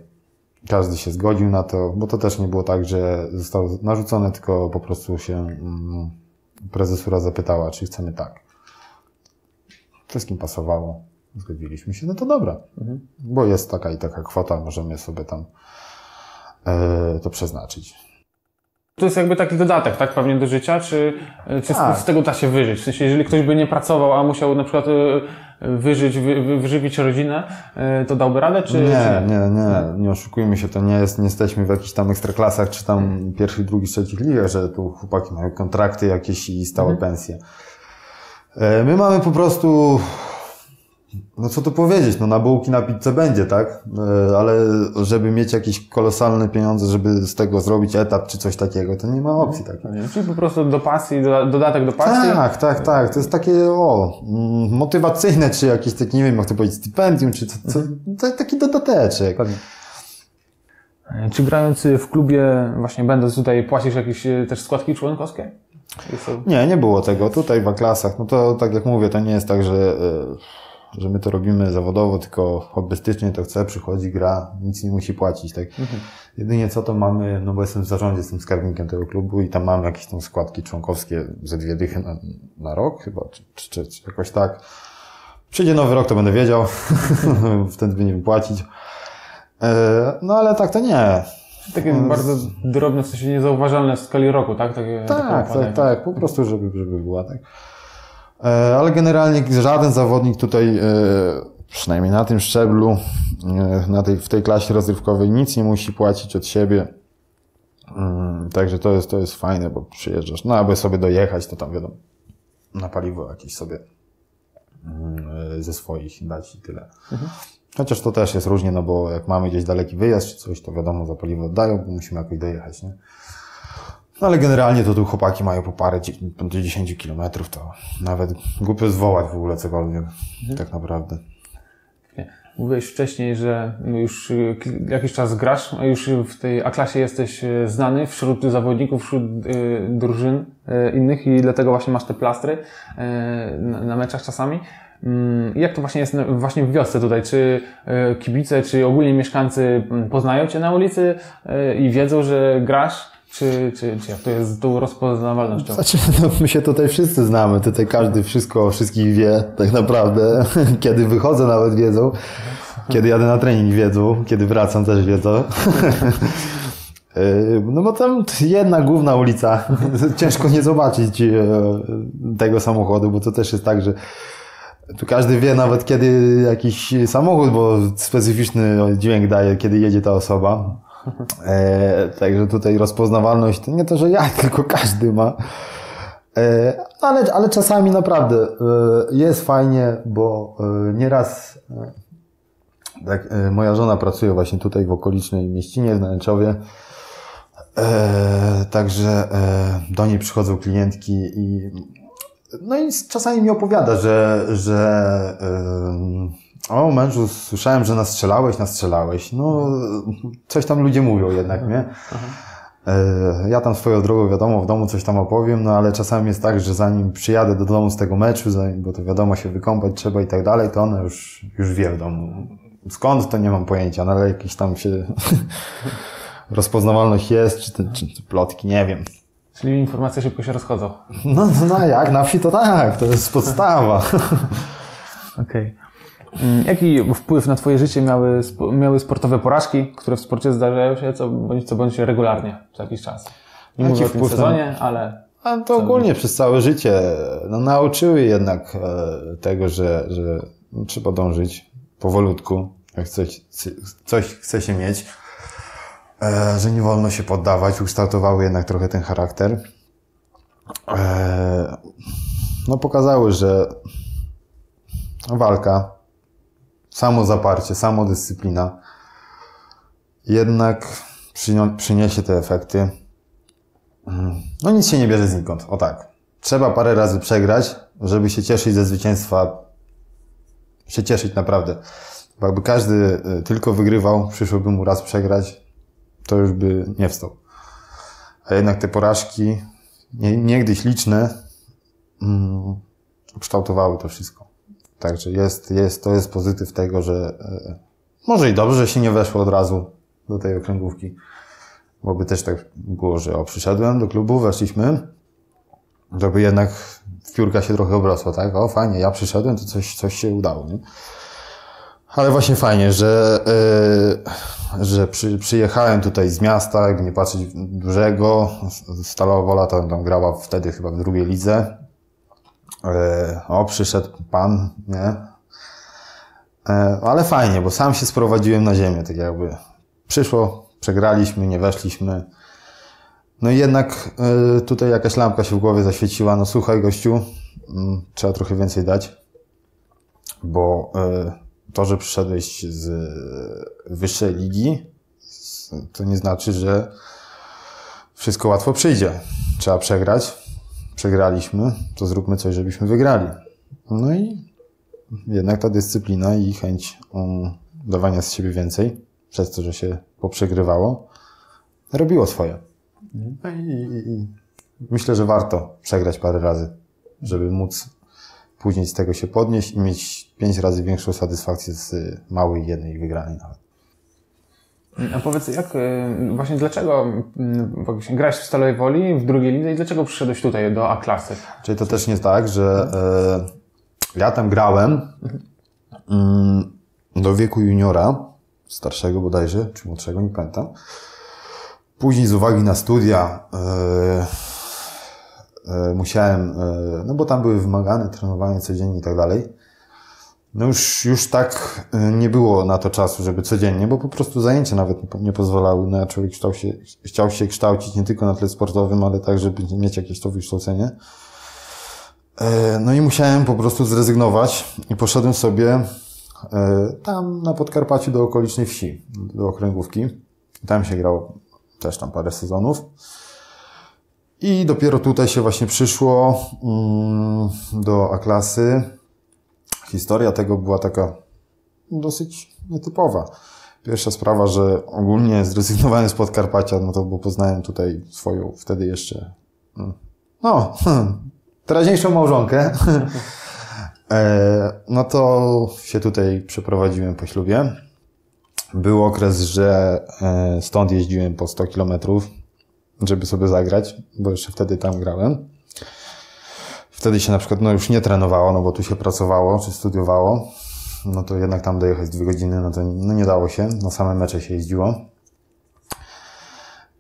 Każdy się zgodził na to, bo to też nie było tak, że zostało narzucone, tylko po prostu się mm, prezesura zapytała, czy chcemy tak. Wszystkim pasowało. Zgodziliśmy się, no to dobra. Bo jest taka i taka kwota, możemy sobie tam to przeznaczyć. To jest jakby taki dodatek, tak, pewnie do życia, czy, czy Tak. z, z tego da się wyżyć? W sensie, jeżeli ktoś by nie pracował, a musiał na przykład e, wyżyć, wy, wy, wyżywić rodzinę, e, to dałby radę, czy czy Nie, nie, nie, nie oszukujmy się, to nie jest, nie jesteśmy w jakichś tam ekstraklasach, czy tam pierwszych, drugich, trzecich ligach, że tu chłopaki mają kontrakty jakieś i stałe pensje. E, My mamy po prostu, no co tu powiedzieć, no na bułki, na pizzę będzie, tak? E, Ale żeby mieć jakieś kolosalne pieniądze, żeby z tego zrobić etat czy coś takiego, to nie ma opcji takiej. Czyli po prostu do pasji, doda- dodatek do pasji. Tak, tak, tak. To jest takie, o, mm, motywacyjne, czy jakieś takie, nie wiem, jak to powiedzieć, stypendium, czy co, co, to taki dodateczek. Pewnie. E, Czy grając w klubie, właśnie będąc tutaj, płacisz jakieś e, też składki członkowskie? Nie, nie było tego. Tutaj w A-klasach, no to tak jak mówię, to nie jest tak, że, że my to robimy zawodowo, tylko hobbystycznie to chce, przychodzi, gra, nic nie musi płacić, tak. Jedynie co to mamy, no bo jestem w zarządzie, jestem skarbnikiem tego klubu i tam mamy jakieś tam składki członkowskie ze dwie dychy na, na rok chyba, czy, czy, czy, jakoś tak. Przyjdzie nowy rok, to będę wiedział, wtedy będziemy płacić. E, No ale tak to nie. Takie bardzo drobne, w sensie niezauważalne w skali roku, tak? Takie, Tak, tak, tak, po prostu, żeby, żeby była, tak. E, Ale generalnie żaden zawodnik tutaj, e, przynajmniej na tym szczeblu, e, na tej, w tej klasie rozrywkowej, nic nie musi płacić od siebie. Mm, Także to jest, to jest fajne, bo przyjeżdżasz. No, aby sobie dojechać, to tam wiadomo, na paliwo jakieś sobie mm, ze swoich dać i tyle. Chociaż to też jest różnie, no bo jak mamy gdzieś daleki wyjazd czy coś, to wiadomo, za paliwo oddają, bo musimy jakoś dojechać, nie? No ale generalnie to tu chłopaki mają po parę, do 10 kilometrów, to nawet głupio zwołać w ogóle cokolwiek, tak naprawdę. Mówiłeś wcześniej, że już y, jakiś czas grasz, a już w tej A-klasie jesteś y, znany wśród zawodników, wśród y, drużyn innych i dlatego właśnie masz te plastry na, meczach czasami. Mm, Jak to właśnie jest na- właśnie w wiosce tutaj? Czy kibice, czy ogólnie mieszkańcy poznają Cię na ulicy i wiedzą, że grasz? Czy, czy, czy jak to jest z tą rozpoznawalnością? Znaczy, no, my się tutaj wszyscy znamy, tutaj każdy wszystko o wszystkich wie, tak naprawdę. Kiedy wychodzę nawet wiedzą, kiedy jadę na trening wiedzą, kiedy wracam też wiedzą. Yy, No bo tam jedna główna ulica, ciężko nie zobaczyć e, tego samochodu, bo to też jest tak, że tu każdy wie nawet kiedy jakiś samochód, bo specyficzny dźwięk daje, kiedy jedzie ta osoba. E, także tutaj rozpoznawalność nie to, że ja, tylko każdy ma. E, ale, ale czasami naprawdę e, jest fajnie, bo e, nieraz e, tak, e, moja żona pracuje właśnie tutaj w okolicznej mieścinie w Nęczowie. Także do niej przychodzą klientki i no i czasami mi opowiada, że, że o mężu, słyszałem, że nastrzelałeś, nastrzelałeś. No, coś tam ludzie mówią jednak, nie? E, Ja tam swoją drogą, wiadomo, w domu coś tam opowiem, no ale czasami jest tak, że zanim przyjadę do domu z tego meczu, zanim, bo to wiadomo, się wykąpać trzeba i tak dalej, to ona już, już wie w domu. Skąd, to nie mam pojęcia, no ale jakiś tam się rozpoznawalność jest, czy, te, czy, czy plotki, nie wiem. Czyli informacje szybko się rozchodzą. No, no, no jak, na wsi to tak, to jest podstawa. Okej. Mm, Jaki wpływ na Twoje życie miały, miały sportowe porażki, które w sporcie zdarzają się co bądź, co bądź regularnie co jakiś czas? Nie Jaki mówię o tym wpływ na- sezonie, ale A to ogólnie przez całe życie no, nauczyły jednak e, tego, że, że trzeba dążyć powolutku, jak coś, coś chce się mieć, e, że nie wolno się poddawać, ukształtowały jednak trochę ten charakter. E, no pokazały, że walka, samozaparcie, samodyscyplina jednak przyniesie te efekty. No nic się nie bierze znikąd. O tak. Trzeba parę razy przegrać, żeby się cieszyć ze zwycięstwa. Się cieszyć naprawdę. Bo jakby każdy y, tylko wygrywał, przyszłoby mu raz przegrać, to już by nie wstał. A jednak te porażki, nie, niegdyś liczne, mm, kształtowały to wszystko. Także jest, jest, to jest pozytyw tego, że y, może i dobrze, że się nie weszło od razu do tej okręgówki. Bo by też tak było, że o, przyszedłem do klubu, weszliśmy, żeby jednak piórka się trochę obrosła, tak? O, fajnie, ja przyszedłem, to coś, coś się udało, nie? Ale właśnie fajnie, że, yy, że przy, przyjechałem tutaj z miasta, jakby nie patrzeć dużego. Stalowa Wola tam, tam grała wtedy chyba w drugiej lidze. Yy, o, przyszedł pan, nie? Yy, ale fajnie, bo sam się sprowadziłem na ziemię, tak jakby. Przyszło, przegraliśmy, nie weszliśmy. No i jednak y, tutaj jakaś lampka się w głowie zaświeciła. No słuchaj, gościu, mm, trzeba trochę więcej dać, bo to, że przyszedłeś z wyższej ligi, to nie znaczy, że wszystko łatwo przyjdzie. Trzeba przegrać. Przegraliśmy, to zróbmy coś, żebyśmy wygrali. No i jednak ta dyscyplina i chęć um, dawania z siebie więcej, przez to, że się poprzegrywało, robiło swoje. No i, i, i myślę, że warto przegrać parę razy, żeby móc później z tego się podnieść i mieć pięć razy większą satysfakcję z małej jednej wygranej nawet. A powiedz, jak, y, właśnie dlaczego mm, grałeś w Stalowej Woli w drugiej lidze i dlaczego przyszedłeś tutaj do A-klasy? Czyli to też nie tak, że e, ja tam grałem mm, do wieku juniora, starszego bodajże, czy młodszego, nie pamiętam. Później z uwagi na studia e, e, musiałem, e, no bo tam były wymagane trenowanie codziennie i tak dalej. No już, już tak y, nie było na to czasu, żeby codziennie, bo po prostu zajęcia nawet nie, po- nie pozwalały na człowiek chciał się, chciał się kształcić nie tylko na tle sportowym, ale tak, żeby mieć jakieś to wykształcenie. E, No i musiałem po prostu zrezygnować i poszedłem sobie e, tam na Podkarpaciu do okolicznej wsi, do okręgówki. Tam się grało też tam parę sezonów. I dopiero tutaj się właśnie przyszło mm, do A-klasy. Historia tego była taka dosyć nietypowa. Pierwsza sprawa, że ogólnie zrezygnowałem z Podkarpacia, no to bo poznałem tutaj swoją wtedy jeszcze, mm, no, teraźniejszą małżonkę. E, no to się tutaj przeprowadziłem po ślubie. Był okres, że e, stąd jeździłem po 100 kilometrów, żeby sobie zagrać, bo jeszcze wtedy tam grałem. Wtedy się na przykład no, już nie trenowało, no bo tu się pracowało czy studiowało. No to jednak tam dojechać dwie godziny, no to no nie dało się. Na same mecze się jeździło.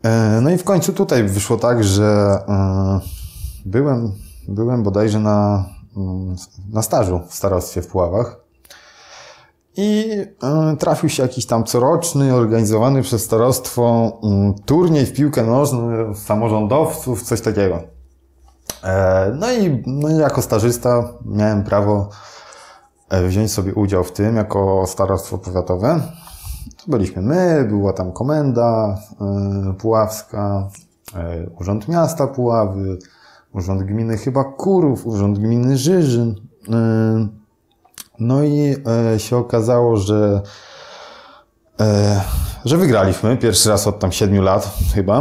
E, No i w końcu tutaj wyszło tak, że e, byłem, byłem bodajże na, mm, na stażu w starostwie w Puławach. I e, trafił się jakiś tam coroczny, organizowany przez starostwo mm, turniej w piłkę nożną samorządowców, coś takiego. E, No i, no jako stażysta miałem prawo e, wziąć sobie udział w tym jako starostwo powiatowe. To byliśmy my, była tam komenda e, puławska, Urząd Miasta Puławy, Urząd Gminy chyba Kurów, Urząd Gminy Żyżyn. No i się okazało, że że wygraliśmy pierwszy raz od tam siedmiu lat chyba.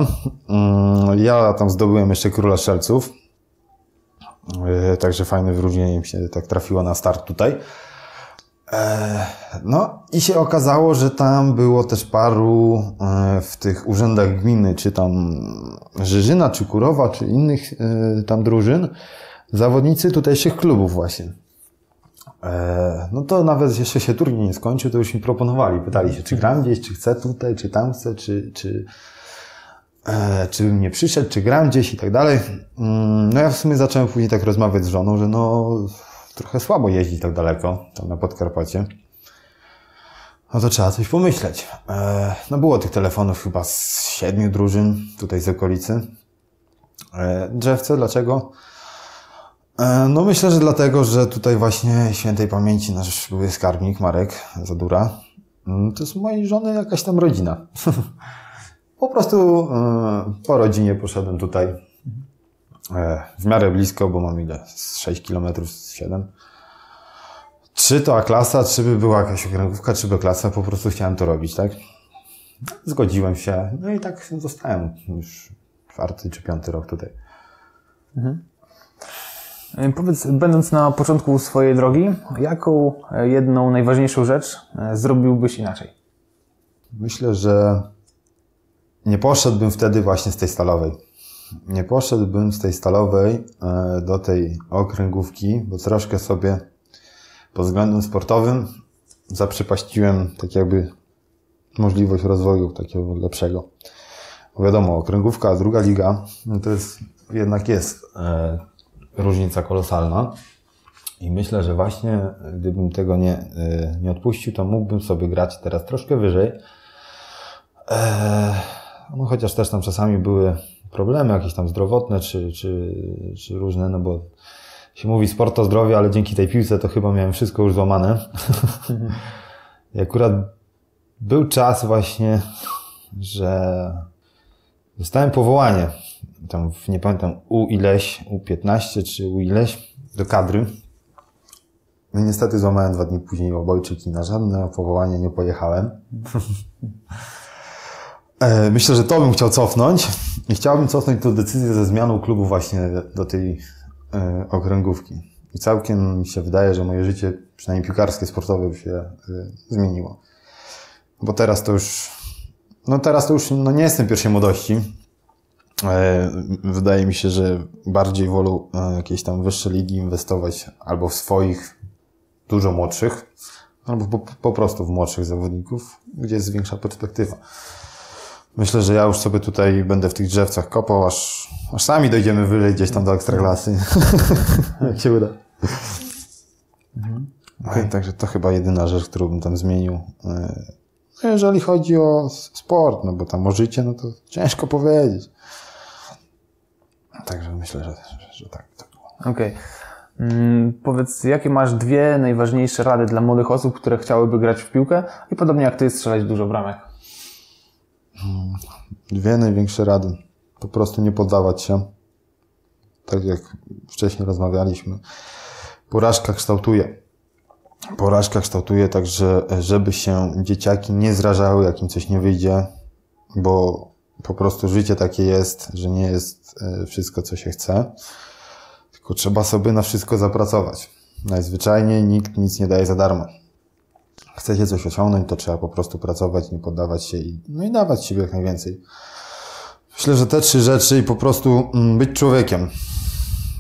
Mm, Ja tam zdobyłem jeszcze króla strzelców. E, Także fajne wyróżnienie mi się tak trafiło na start tutaj. E, No i się okazało, że tam było też paru e, w tych urzędach gminy, czy tam Żyżyna, czy Kurowa, czy innych tam drużyn, zawodnicy tutejszych klubów właśnie. No to nawet jeszcze się turniej nie skończył, to już mi proponowali. Pytali się, czy gram gdzieś, czy chcę tutaj, czy tam chcę, czy, czy, czy bym nie przyszedł, czy gram gdzieś i tak dalej. Mm, No ja w sumie zacząłem później tak rozmawiać z żoną, że no trochę słabo jeździć tak daleko, tam na Podkarpacie. No to trzeba coś pomyśleć. E, No było tych telefonów chyba z siedmiu drużyn tutaj z okolicy. E, Drzewce, dlaczego? E, No myślę, że dlatego, że tutaj właśnie świętej pamięci nasz były skarbnik Marek Zadura. Mm, To jest mojej żony jakaś tam rodzina. po prostu e, po rodzinie poszedłem tutaj e, w miarę blisko, bo mam ile? Z 6 km, z 7. Czy to A-klasa, czy by była jakaś okręgówka, czy B-klasa, po prostu chciałem to robić, tak? Zgodziłem się, no i tak zostałem już czwarty czy piąty rok tutaj. E, Powiedz, będąc na początku swojej drogi, jaką jedną najważniejszą rzecz zrobiłbyś inaczej? Myślę, że nie poszedłbym wtedy właśnie z tej stalowej. Nie poszedłbym z tej stalowej e, do tej okręgówki, bo troszkę sobie pod względem sportowym zaprzepaściłem tak jakby możliwość rozwoju takiego lepszego. Bo wiadomo, okręgówka, druga liga, no to jest, jednak jest e, różnica kolosalna. I myślę, że właśnie gdybym tego nie, e, nie odpuścił, to mógłbym sobie grać teraz troszkę wyżej. Eee, no chociaż też tam czasami były problemy jakieś tam zdrowotne, czy, czy, czy różne, no bo się mówi sport to zdrowie, ale dzięki tej piłce to chyba miałem wszystko już złamane. I akurat był czas właśnie, że dostałem powołanie, tam w, nie pamiętam, U ileś, U15 czy U ileś, do kadry. No niestety złamałem dwa dni później obojczyk i na żadne powołanie nie pojechałem. E, Myślę, że to bym chciał cofnąć i chciałbym cofnąć tę decyzję ze zmianą klubu właśnie do tej e, okręgówki. I całkiem mi się wydaje, że moje życie, przynajmniej piłkarskie, sportowe, się e, zmieniło. Bo teraz to już, no teraz to już no nie jestem pierwszej młodości. Wydaje mi się, że bardziej wolę jakieś tam wyższe ligi inwestować albo w swoich dużo młodszych, albo po, po prostu w młodszych zawodników, gdzie jest większa perspektywa. Myślę, że ja już sobie tutaj będę w tych drzewcach kopał, aż, aż sami dojdziemy wyżej gdzieś tam do ekstraklasy. Jak się uda. Okay. Także to chyba jedyna rzecz, którą bym tam zmienił. E, no jeżeli chodzi o sport, no bo tam o życie, no to ciężko powiedzieć. Także myślę, że, że tak to było. Okej. Okay. Mm, powiedz, jakie masz dwie najważniejsze rady dla młodych osób, które chciałyby grać w piłkę i podobnie jak ty strzelać dużo bramek? Dwie największe rady. Po prostu nie poddawać się. Tak jak wcześniej rozmawialiśmy. Porażka kształtuje. Porażka kształtuje tak, że żeby się dzieciaki nie zrażały, jak im coś nie wyjdzie, bo po prostu życie takie jest, że nie jest e, wszystko, co się chce, tylko trzeba sobie na wszystko zapracować. Najzwyczajniej nikt nic nie daje za darmo. Chcecie coś osiągnąć, to trzeba po prostu pracować, nie poddawać się i, no i dawać siebie jak najwięcej. Myślę, że te trzy rzeczy i po prostu mm, być człowiekiem.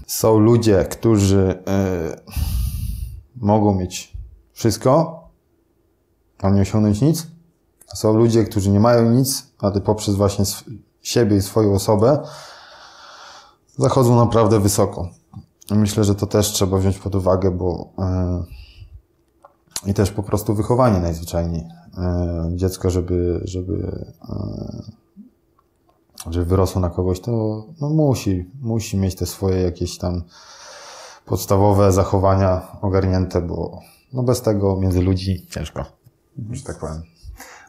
Są ludzie, którzy yy, mogą mieć wszystko, a nie osiągnąć nic. Są ludzie, którzy nie mają nic, ale poprzez właśnie siebie i swoją osobę zachodzą naprawdę wysoko. Myślę, że to też trzeba wziąć pod uwagę, bo yy, i też po prostu wychowanie najzwyczajniej. Yy, dziecko, żeby, żeby, yy, żeby wyrosło na kogoś, to no musi, musi mieć te swoje jakieś tam podstawowe zachowania ogarnięte, bo no bez tego między ludzi ciężko, że tak powiem.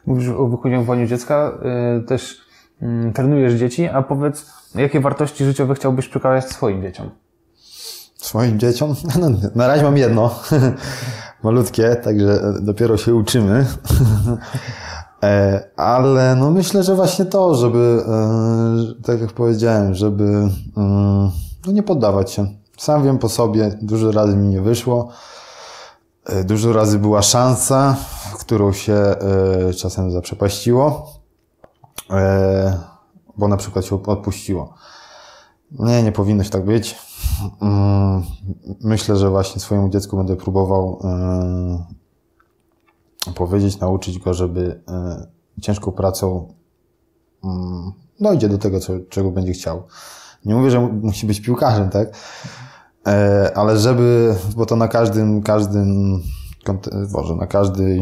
Mówisz o wychowaniu dziecka, yy, też yy, trenujesz dzieci, a powiedz, jakie wartości życiowe chciałbyś przekazać swoim dzieciom? Swoim dzieciom? No, na razie mam jedno, malutkie, także dopiero się uczymy. E, ale no myślę, że właśnie to, żeby, e, tak jak powiedziałem, żeby mm, no nie poddawać się. Sam wiem po sobie, dużo razy mi nie wyszło. E, dużo razy była szansa, którą się e, czasem zaprzepaściło, e, bo na przykład się odpuściło. Nie, nie powinno się tak być. Mm, myślę, że właśnie swojemu dziecku będę próbował powiedzieć, nauczyć go, żeby ciężką pracą mm, dojdzie do tego, co, czego będzie chciał. Nie mówię, że musi być piłkarzem, tak? E, ale żeby, bo to na każdym, każdym, Boże, na każdej,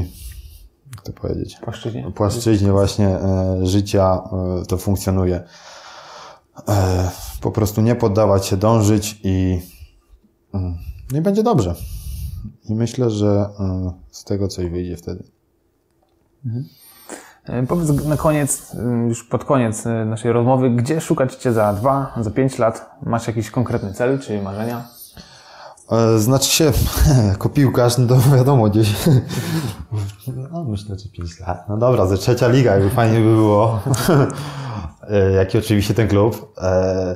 jak to powiedzieć? Płaszczyźnie. Płaszczyźnie właśnie e, życia e, to funkcjonuje. Po prostu nie poddawać się, dążyć i, mm, no i będzie dobrze. I myślę, że z tego coś wyjdzie wtedy. Mhm. Powiedz na koniec, już pod koniec naszej rozmowy, gdzie szukać Cię za dwa, za pięć lat? Masz jakiś konkretny cel czy marzenia? E, znaczy się, jako piłkarz, no to wiadomo, gdzieś, no myślę, że 5 lat. No dobra, ze trzecia liga, jakby fajnie by było. E, jaki oczywiście ten klub. E,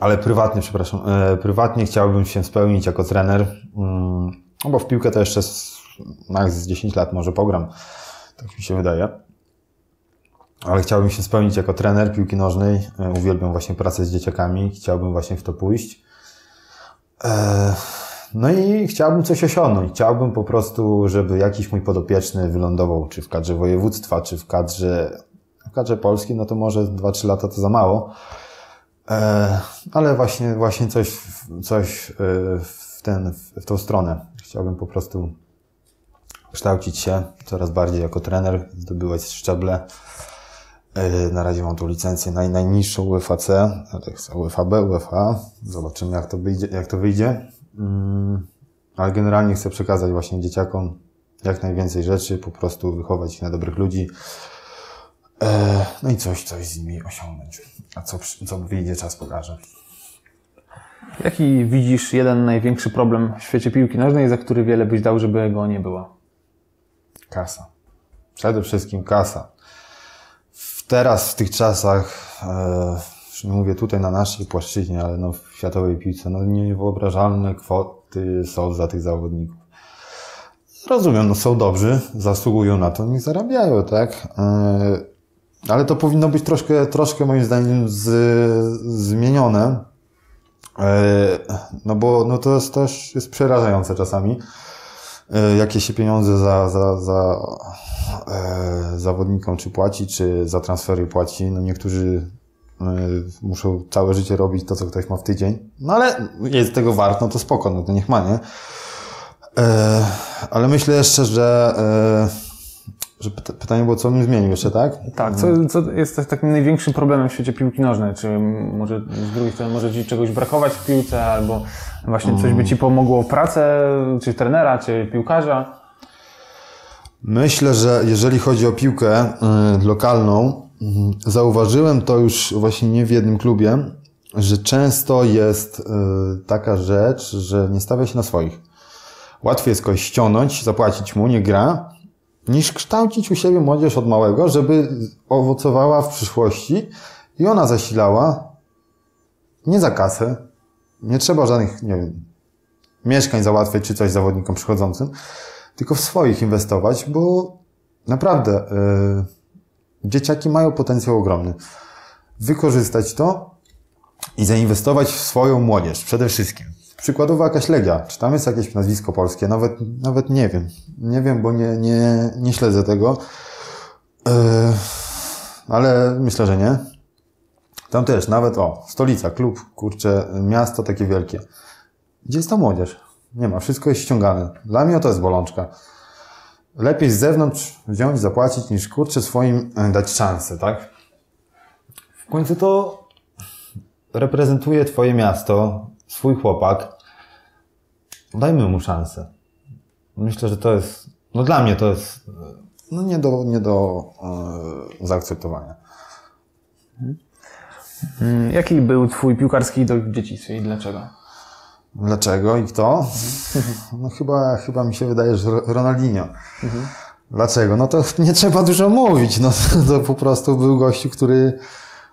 ale prywatnie, przepraszam, prywatnie chciałbym się spełnić jako trener, mm, bo w piłkę to jeszcze max z 10 lat może pogram. Tak mi się wydaje. Ale chciałbym się spełnić jako trener piłki nożnej. Uwielbiam właśnie pracę z dzieciakami. Chciałbym właśnie w to pójść. E, no i chciałbym coś osiągnąć. Chciałbym po prostu, żeby jakiś mój podopieczny wylądował, czy w kadrze województwa, czy w kadrze, w kadrze polskiej, no to może 2-3 lata to za mało. E, ale właśnie, właśnie coś, coś e, w, ten, w tą stronę. Chciałbym po prostu kształcić się coraz bardziej jako trener, zdobywać szczeble. E, na razie mam tu licencję naj, najniższą UEFA C, UEFA B. Zobaczymy jak to wyjdzie. Jak to wyjdzie. Mm, ale generalnie chcę przekazać właśnie dzieciakom jak najwięcej rzeczy, po prostu wychować ich na dobrych ludzi. E, no i coś, coś z nimi osiągnąć. A co, co wyjdzie, czas pokaże. Jaki widzisz jeden największy problem w świecie piłki nożnej, za który wiele byś dał, żeby go nie było? Kasa. Przede wszystkim kasa teraz w tych czasach, e, nie mówię tutaj na naszej płaszczyźnie, ale no w światowej piłce, no niewyobrażalne kwoty są za tych zawodników. Rozumiem, no są dobrzy, zasługują na to, niech zarabiają, tak? E, ale to powinno być troszkę, troszkę moim zdaniem z, zmienione. E, no bo no to jest też jest przerażające czasami, e, jakie się pieniądze za, za, za e, zawodnikom czy płaci, czy za transfery płaci. No niektórzy e, muszą całe życie robić to, co ktoś ma w tydzień. No ale jest tego wart, no to spoko, no to niech ma, nie? E, ale myślę jeszcze, że, e, że pyta, pytanie było, co bym zmienił jeszcze, tak? Tak, co, co jest takim największym problemem w świecie piłki nożnej? Czy może z drugiej strony może Ci czegoś brakować w piłce, albo właśnie coś by Ci pomogło w pracę, czy trenera, czy piłkarza? Myślę, że jeżeli chodzi o piłkę y, lokalną, y, zauważyłem to już właśnie nie w jednym klubie, że często jest y, taka rzecz, że nie stawia się na swoich. Łatwiej jest kogoś ściągnąć, zapłacić mu, nie gra, niż kształcić u siebie młodzież od małego, żeby owocowała w przyszłości i ona zasilała nie za kasę, nie trzeba żadnych, nie wiem, mieszkań załatwiać czy coś zawodnikom przychodzącym, tylko w swoich inwestować, bo naprawdę yy, dzieciaki mają potencjał ogromny. Wykorzystać to i zainwestować w swoją młodzież przede wszystkim. Przykładowo jakaś Legia, czy tam jest jakieś nazwisko polskie, nawet, nawet nie wiem. Nie wiem, bo nie, nie, nie śledzę tego. Yy, ale myślę, że nie. Tam też, nawet o, stolica, klub, kurczę, miasto takie wielkie. Gdzie jest ta młodzież? Nie ma, wszystko jest ściągane. Dla mnie to jest bolączka. Lepiej z zewnątrz wziąć, zapłacić, niż kurczę swoim e, dać szansę, tak? W końcu to reprezentuje twoje miasto, swój chłopak. Dajmy mu szansę. Myślę, że to jest, no dla mnie to jest, no nie do, nie do e, zaakceptowania. Mm, Jaki był Twój piłkarski idol w dzieciństwie i dlaczego? Dlaczego i kto? No chyba, chyba mi się wydaje, że Ronaldinho. Dlaczego? No to nie trzeba dużo mówić. No to po prostu był gościu, który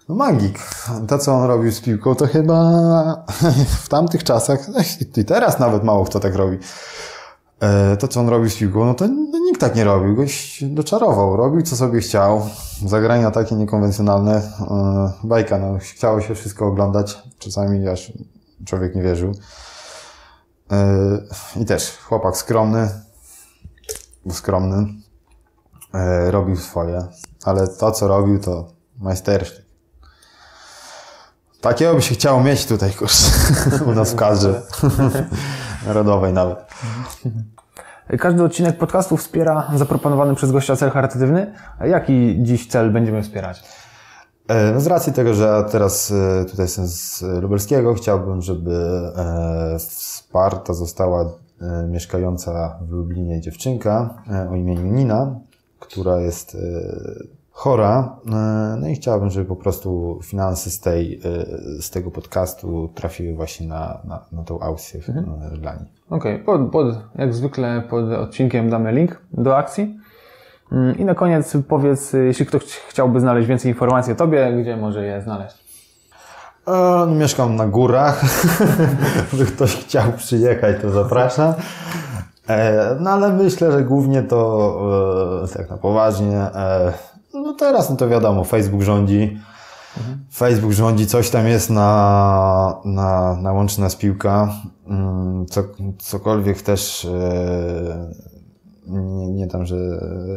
no magik. To, co on robił z piłką, to chyba w tamtych czasach, i teraz nawet mało kto tak robi. E, To, co on robił z piłką, no to no, nikt tak nie robił. Goś doczarował, robił co sobie chciał. Zagrania takie niekonwencjonalne. e, Bajka, no chciało się wszystko oglądać. Czasami aż człowiek nie wierzył. Yy, I też chłopak skromny, skromny, robił swoje, ale to, co robił, to majstersztyk. Takiego by się chciało mieć tutaj, kurs, u nas w kadrze narodowej nawet. Każdy odcinek podcastu wspiera zaproponowany przez gościa cel charytatywny. Jaki dziś cel będziemy wspierać? E, No z racji tego, że ja teraz e, tutaj jestem z Lubelskiego, chciałbym, żeby wsparta została e, mieszkająca w Lublinie dziewczynka o imieniu Nina, która jest chora. E, No i chciałbym, żeby po prostu finanse z, tej, e, z tego podcastu trafiły właśnie na, na, na tą aukcję w- e, dla niej. Okej, pod, pod, jak zwykle pod odcinkiem damy link do akcji. Mm, I na koniec powiedz, jeśli ktoś chciałby znaleźć więcej informacji o Tobie, gdzie może je znaleźć? E, no, mieszkam na górach. Gdyby ktoś chciał przyjechać, to zapraszam. E, no ale myślę, że głównie to e, tak na poważnie. No teraz no to wiadomo, Facebook rządzi. Facebook rządzi, coś tam jest na, na, na łączy nas piłka. Mm, Co, cokolwiek też e, nie, nie tam, że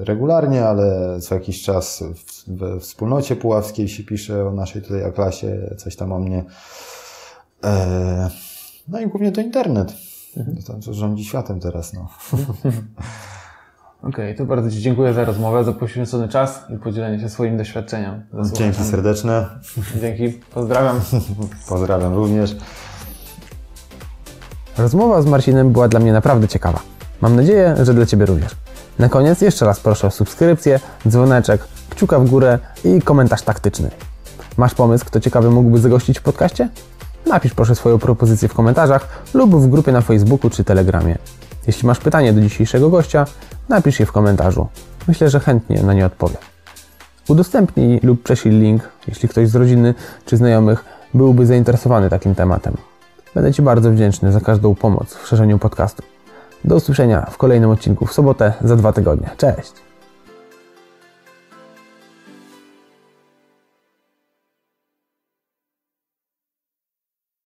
regularnie, ale co jakiś czas w, we wspólnocie puławskiej się pisze o naszej tutaj A-klasie, coś tam o mnie. E, no i głównie to internet. To tam, co rządzi światem teraz, no. Okej, to bardzo Ci dziękuję za rozmowę, za poświęcony czas i podzielenie się swoim doświadczeniem. ze Dzięki serdeczne. Dzięki, pozdrawiam. Pozdrawiam również. Rozmowa z Marcinem była dla mnie naprawdę ciekawa. Mam nadzieję, że dla Ciebie również. Na koniec jeszcze raz proszę o subskrypcję, dzwoneczek, kciuka w górę i komentarz taktyczny. Masz pomysł, kto ciekawy mógłby zagościć w podcaście? Napisz proszę swoją propozycję w komentarzach lub w grupie na Facebooku czy Telegramie. Jeśli masz pytanie do dzisiejszego gościa, napisz je w komentarzu. Myślę, że chętnie na nie odpowiem. Udostępnij lub prześlij link, jeśli ktoś z rodziny czy znajomych byłby zainteresowany takim tematem. Będę Ci bardzo wdzięczny za każdą pomoc w szerzeniu podcastu. Do usłyszenia w kolejnym odcinku w sobotę za dwa tygodnie. Cześć!